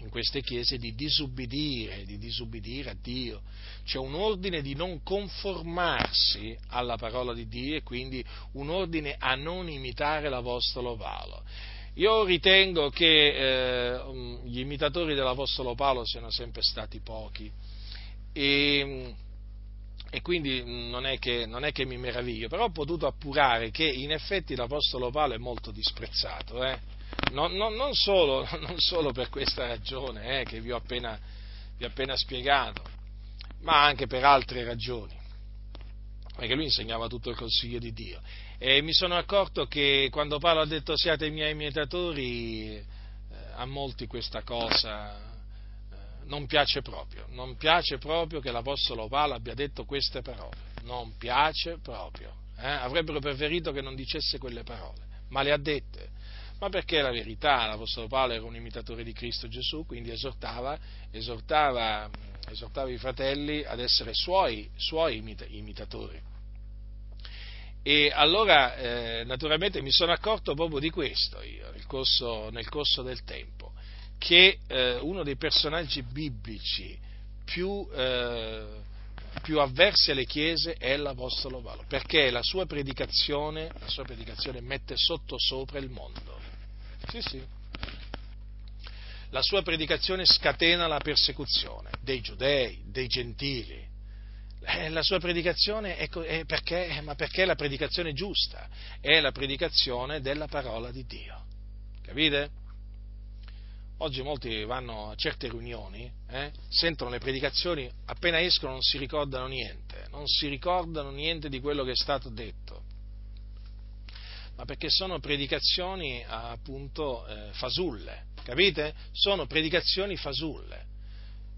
in queste chiese di disubbidire, di disubbidire a Dio. C'è un ordine di non conformarsi alla parola di Dio e quindi un ordine a non imitare l'Apostolo Paolo. Io ritengo che eh, gli imitatori dell'Apostolo Paolo siano sempre stati pochi e, e quindi non è, che, non è, che, mi meraviglio, però ho potuto appurare che in effetti l'Apostolo Paolo è molto disprezzato. Eh? Non, non, non, solo, (laughs) non, solo, per questa ragione eh, che vi ho, appena, vi ho appena spiegato, ma anche per altre ragioni perché lui insegnava tutto il consiglio di Dio. E mi sono accorto che quando Paolo ha detto siate i miei imitatori, eh, a molti questa cosa eh, non piace proprio, non piace proprio che l'Apostolo Paolo abbia detto queste parole, non piace proprio. Eh? Avrebbero preferito che non dicesse quelle parole, ma le ha dette ma perché è la verità, l'Apostolo Paolo era un imitatore di Cristo Gesù, quindi esortava, esortava, esortava i fratelli ad essere suoi, suoi imitatori. E allora, eh, naturalmente, mi sono accorto proprio di questo io, nel corso, nel corso del tempo, che eh, uno dei personaggi biblici più, eh, più, avversi alle chiese è l'Apostolo Paolo, perché la sua predicazione, la sua predicazione mette sotto sopra il mondo. Sì, sì. La sua predicazione scatena la persecuzione dei giudei, dei gentili, eh, la sua predicazione è, è perché, eh, ma perché è la predicazione giusta, è la predicazione della parola di Dio. Capite? Oggi molti vanno a certe riunioni, eh, sentono le predicazioni, appena escono non si ricordano niente, non si ricordano niente di quello che è stato detto, ma perché sono predicazioni appunto eh, fasulle, capite? Sono predicazioni fasulle.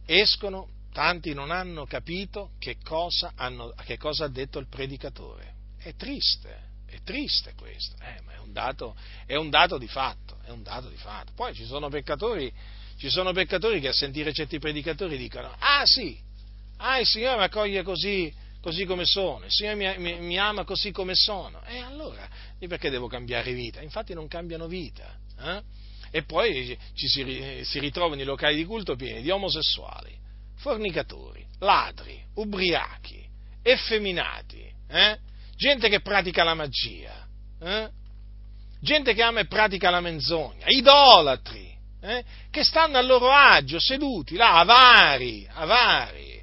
Escono, tanti non hanno capito che cosa, hanno, che cosa ha detto il predicatore. È triste, è triste questo, eh, ma è un, dato, è un dato di fatto, è un dato di fatto. Poi ci sono peccatori, ci sono peccatori che a sentire certi predicatori dicono, ah sì, ah il Signore mi accoglie così, così come sono, il Signore mi, mi, mi, ama così come sono, e allora perché devo cambiare vita? Infatti non cambiano vita. Eh? E poi ci si, si ritrovano i locali di culto pieni di omosessuali, fornicatori, ladri, ubriachi, effeminati, eh? gente che pratica la magia, eh? gente che ama e pratica la menzogna, idolatri, eh? che stanno a loro agio, seduti là, avari, avari,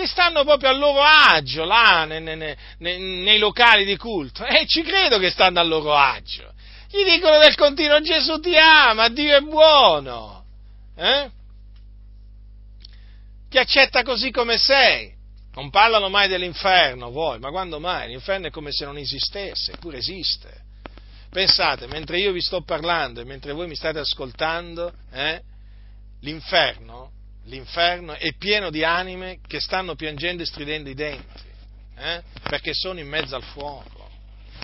che stanno proprio a loro agio là nei, nei, nei, nei locali di culto, e ci credo che stanno a loro agio. Gli dicono del continuo Gesù ti ama, Dio è buono. Eh? ti accetta così come sei. Non parlano mai dell'inferno, voi, ma quando mai? L'inferno è come se non esistesse, eppure esiste. Pensate, mentre io vi sto parlando e mentre voi mi state ascoltando, eh, l'inferno, l'inferno è pieno di anime che stanno piangendo e stridendo i denti, eh, perché sono in mezzo al fuoco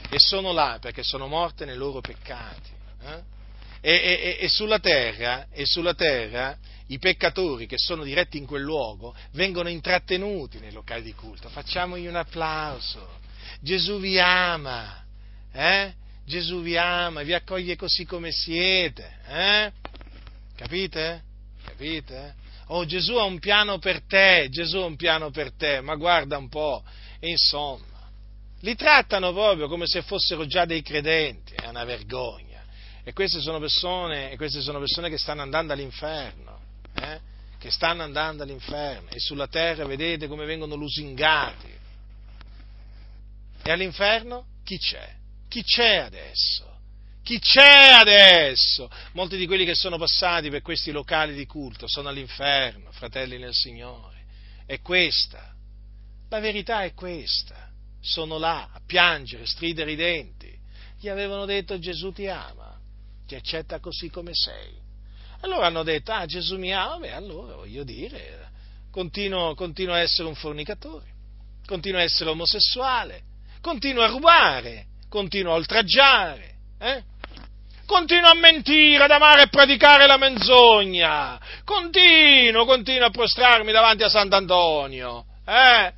e sono là perché sono morte nei loro peccati. Eh? E, e, e, sulla terra, e sulla terra i peccatori che sono diretti in quel luogo vengono intrattenuti nei locali di culto. Facciamogli un applauso. Gesù vi ama, eh? Gesù vi ama, vi accoglie così come siete, eh? Capite? Capite? Oh, Gesù ha un piano per te, Gesù ha un piano per te, ma guarda un po', insomma, li trattano proprio come se fossero già dei credenti, è una vergogna. E queste sono persone, queste sono persone che stanno andando all'inferno eh, che stanno andando all'inferno e sulla terra vedete come vengono lusingati. E all'inferno chi c'è? Chi c'è adesso? Chi c'è adesso? Molti di quelli che sono passati per questi locali di culto sono all'inferno, fratelli nel Signore. È questa. La verità è questa. Sono là a piangere, a stridere i denti. Gli avevano detto Gesù ti ama, ti accetta così come sei. Allora hanno detto, ah Gesù mi ama, beh allora voglio dire, continuo, continuo a essere un fornicatore, continuo a essere omosessuale, continuo a rubare, continuo a oltraggiare, eh? Continuo a mentire, ad amare e praticare la menzogna, continuo, continuo a prostrarmi davanti a Sant'Antonio, eh?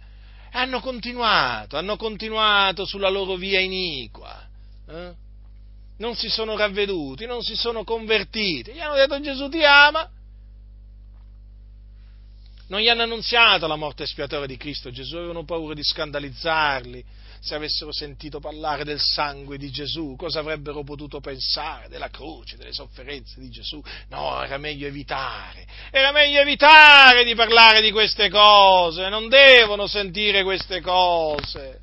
hanno continuato, hanno continuato sulla loro via iniqua. Eh? non si sono ravveduti, non si sono convertiti, gli hanno detto Gesù ti ama, non gli hanno annunziato la morte espiatoria di Cristo Gesù, avevano paura di scandalizzarli, se avessero sentito parlare del sangue di Gesù, cosa avrebbero potuto pensare della croce, delle sofferenze di Gesù? No, era meglio evitare, era meglio evitare di parlare di queste cose, non devono sentire queste cose.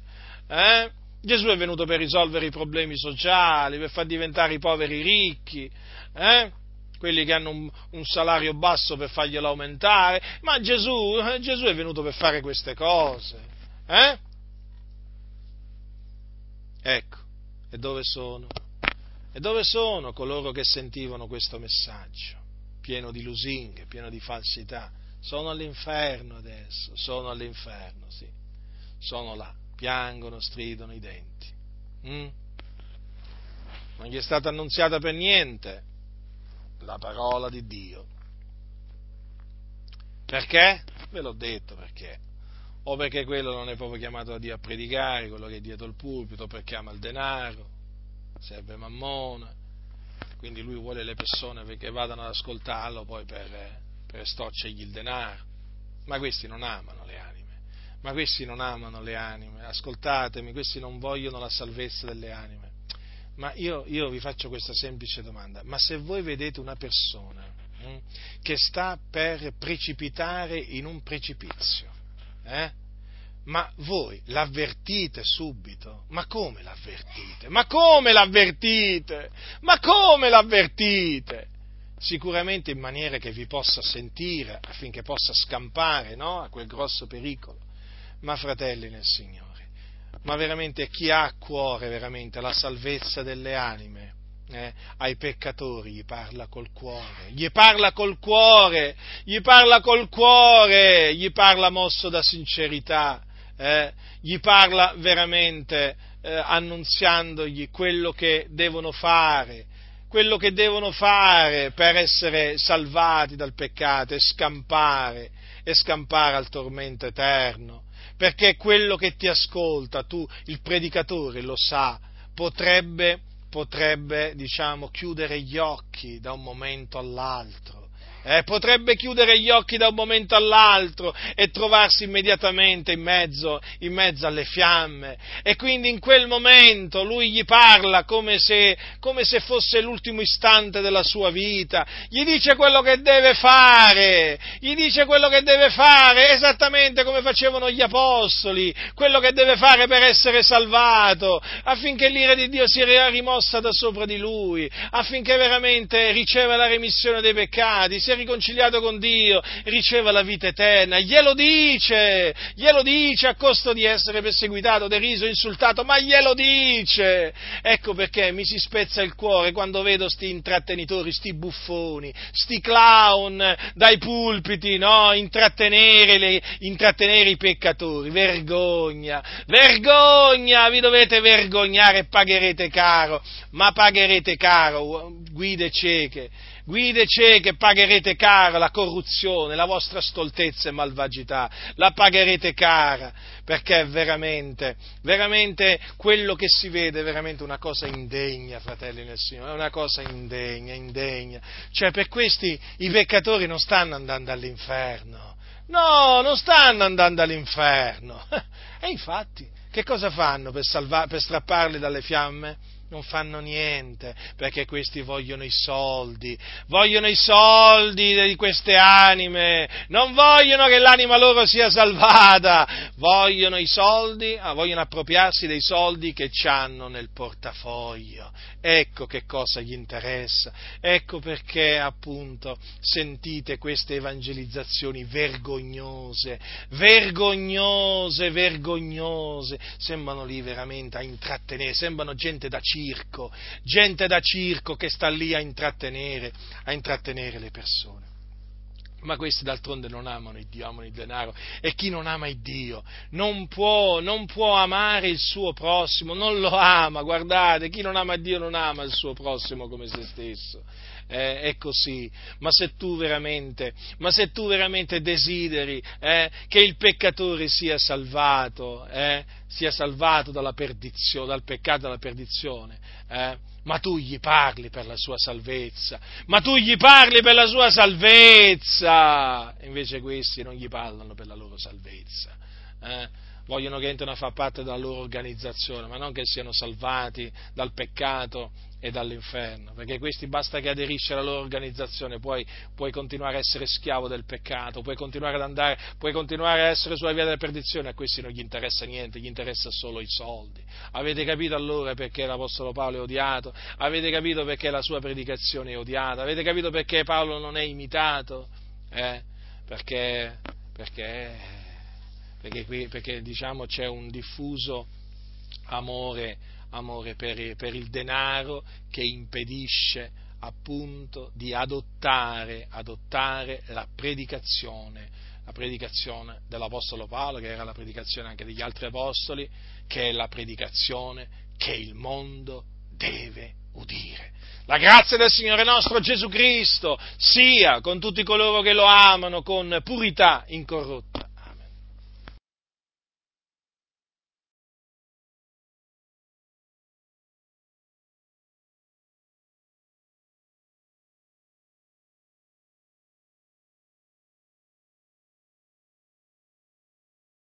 Eh? Gesù è venuto per risolvere i problemi sociali, per far diventare i poveri ricchi, eh? quelli che hanno un, un, salario basso per farglielo aumentare, ma Gesù, eh, Gesù è venuto per fare queste cose. Eh? Ecco, e dove sono? E dove sono coloro che sentivano questo messaggio, pieno di lusinghe, pieno di falsità? Sono all'inferno adesso, sono all'inferno, sì, sono là piangono, stridono i denti. Mm? Non gli è stata annunziata per niente la parola di Dio. Perché? Ve l'ho detto perché. O perché quello non è proprio chiamato da Dio a predicare, quello che è dietro il pulpito, perché ama il denaro, serve mammona, quindi lui vuole le persone perché vadano ad ascoltarlo poi per, per estorcergli il denaro, ma questi non amano le anime, ma questi non amano le anime, ascoltatemi, questi non vogliono la salvezza delle anime. Ma io, io vi faccio questa semplice domanda, ma se voi vedete una persona hm, che sta per precipitare in un precipizio, eh? Ma voi l'avvertite subito? Ma come l'avvertite? Ma come l'avvertite? Ma come l'avvertite? Sicuramente in maniera che vi possa sentire affinché possa scampare no? a quel grosso pericolo. Ma fratelli nel Signore, ma veramente chi ha a cuore veramente la salvezza delle anime, eh, ai peccatori gli parla col cuore, gli parla col cuore, gli parla col cuore, gli parla mosso da sincerità, eh, gli parla veramente eh, annunziandogli quello che devono fare, quello che devono fare per essere salvati dal peccato e scampare, e scampare al tormento eterno. Perché quello che ti ascolta, tu, il predicatore, lo sa, potrebbe potrebbe, diciamo, chiudere gli occhi da un momento all'altro eh, potrebbe chiudere gli occhi da un momento all'altro e trovarsi immediatamente in mezzo, in mezzo alle fiamme. E quindi in quel momento lui gli parla come se, come se fosse l'ultimo istante della sua vita, gli dice quello che deve fare, gli dice quello che deve fare, esattamente come facevano gli apostoli, quello che deve fare per essere salvato, affinché l'ira di Dio sia rimossa da sopra di lui, affinché veramente riceva la remissione dei peccati, sia riconciliato con Dio, riceva la vita eterna. Glielo dice, glielo dice a costo di essere perseguitato, deriso, insultato, ma glielo dice. Ecco perché mi si spezza il cuore quando vedo sti intrattenitori, sti buffoni, sti clown dai pulpiti, no? Intrattenere, le, intrattenere i peccatori. Vergogna, vergogna, vi dovete vergognare pagherete caro, ma pagherete caro, guide cieche guide cieche, pagherete cara la corruzione, la vostra stoltezza e malvagità, la pagherete cara, perché è veramente, veramente quello che si vede è veramente una cosa indegna, fratelli nel Signore, è una cosa indegna, indegna. Cioè per questi i peccatori non stanno andando all'inferno, no, non stanno andando all'inferno. (laughs) E infatti, che cosa fanno per, salva- per strapparli dalle fiamme? Non fanno niente, perché questi vogliono i soldi, vogliono i soldi di queste anime, non vogliono che l'anima loro sia salvata, vogliono i soldi, ah, vogliono appropriarsi dei soldi che hanno nel portafoglio. Ecco che cosa gli interessa, ecco perché appunto sentite queste evangelizzazioni vergognose, vergognose, vergognose, sembrano lì veramente a intrattenere, sembrano gente da circo, gente da circo che sta lì a intrattenere, a intrattenere le persone. Ma questi d'altronde non amano il Dio, amano il denaro. E chi non ama il Dio non può, non può amare il suo prossimo, non lo ama. Guardate, chi non ama Dio non ama il suo prossimo come se stesso eh, è così, ma se tu veramente, se tu veramente desideri eh, che il peccatore sia salvato, eh, sia salvato dal peccato dalla perdizione, eh, ma tu gli parli per la sua salvezza, ma tu gli parli per la sua salvezza, invece questi non gli parlano per la loro salvezza. Eh? vogliono che entrino a far parte della loro organizzazione, ma non che siano salvati dal peccato e dall'inferno, perché questi basta che aderisci alla loro organizzazione, puoi, puoi continuare a essere schiavo del peccato, puoi continuare ad andare, puoi continuare a essere sulla via della perdizione, a questi non gli interessa niente, gli interessa solo i soldi. Avete capito allora perché l'Apostolo Paolo è odiato? Avete capito perché la sua predicazione è odiata? Avete capito perché Paolo non è imitato? Eh? Perché, perché, perché, qui, perché diciamo, c'è un diffuso amore amore per, per il denaro che impedisce appunto di adottare, adottare la predicazione, la predicazione dell'Apostolo Paolo, che era la predicazione anche degli altri Apostoli, che è la predicazione che il mondo deve udire. La grazia del Signore nostro Gesù Cristo sia con tutti coloro che lo amano con purità incorrotta.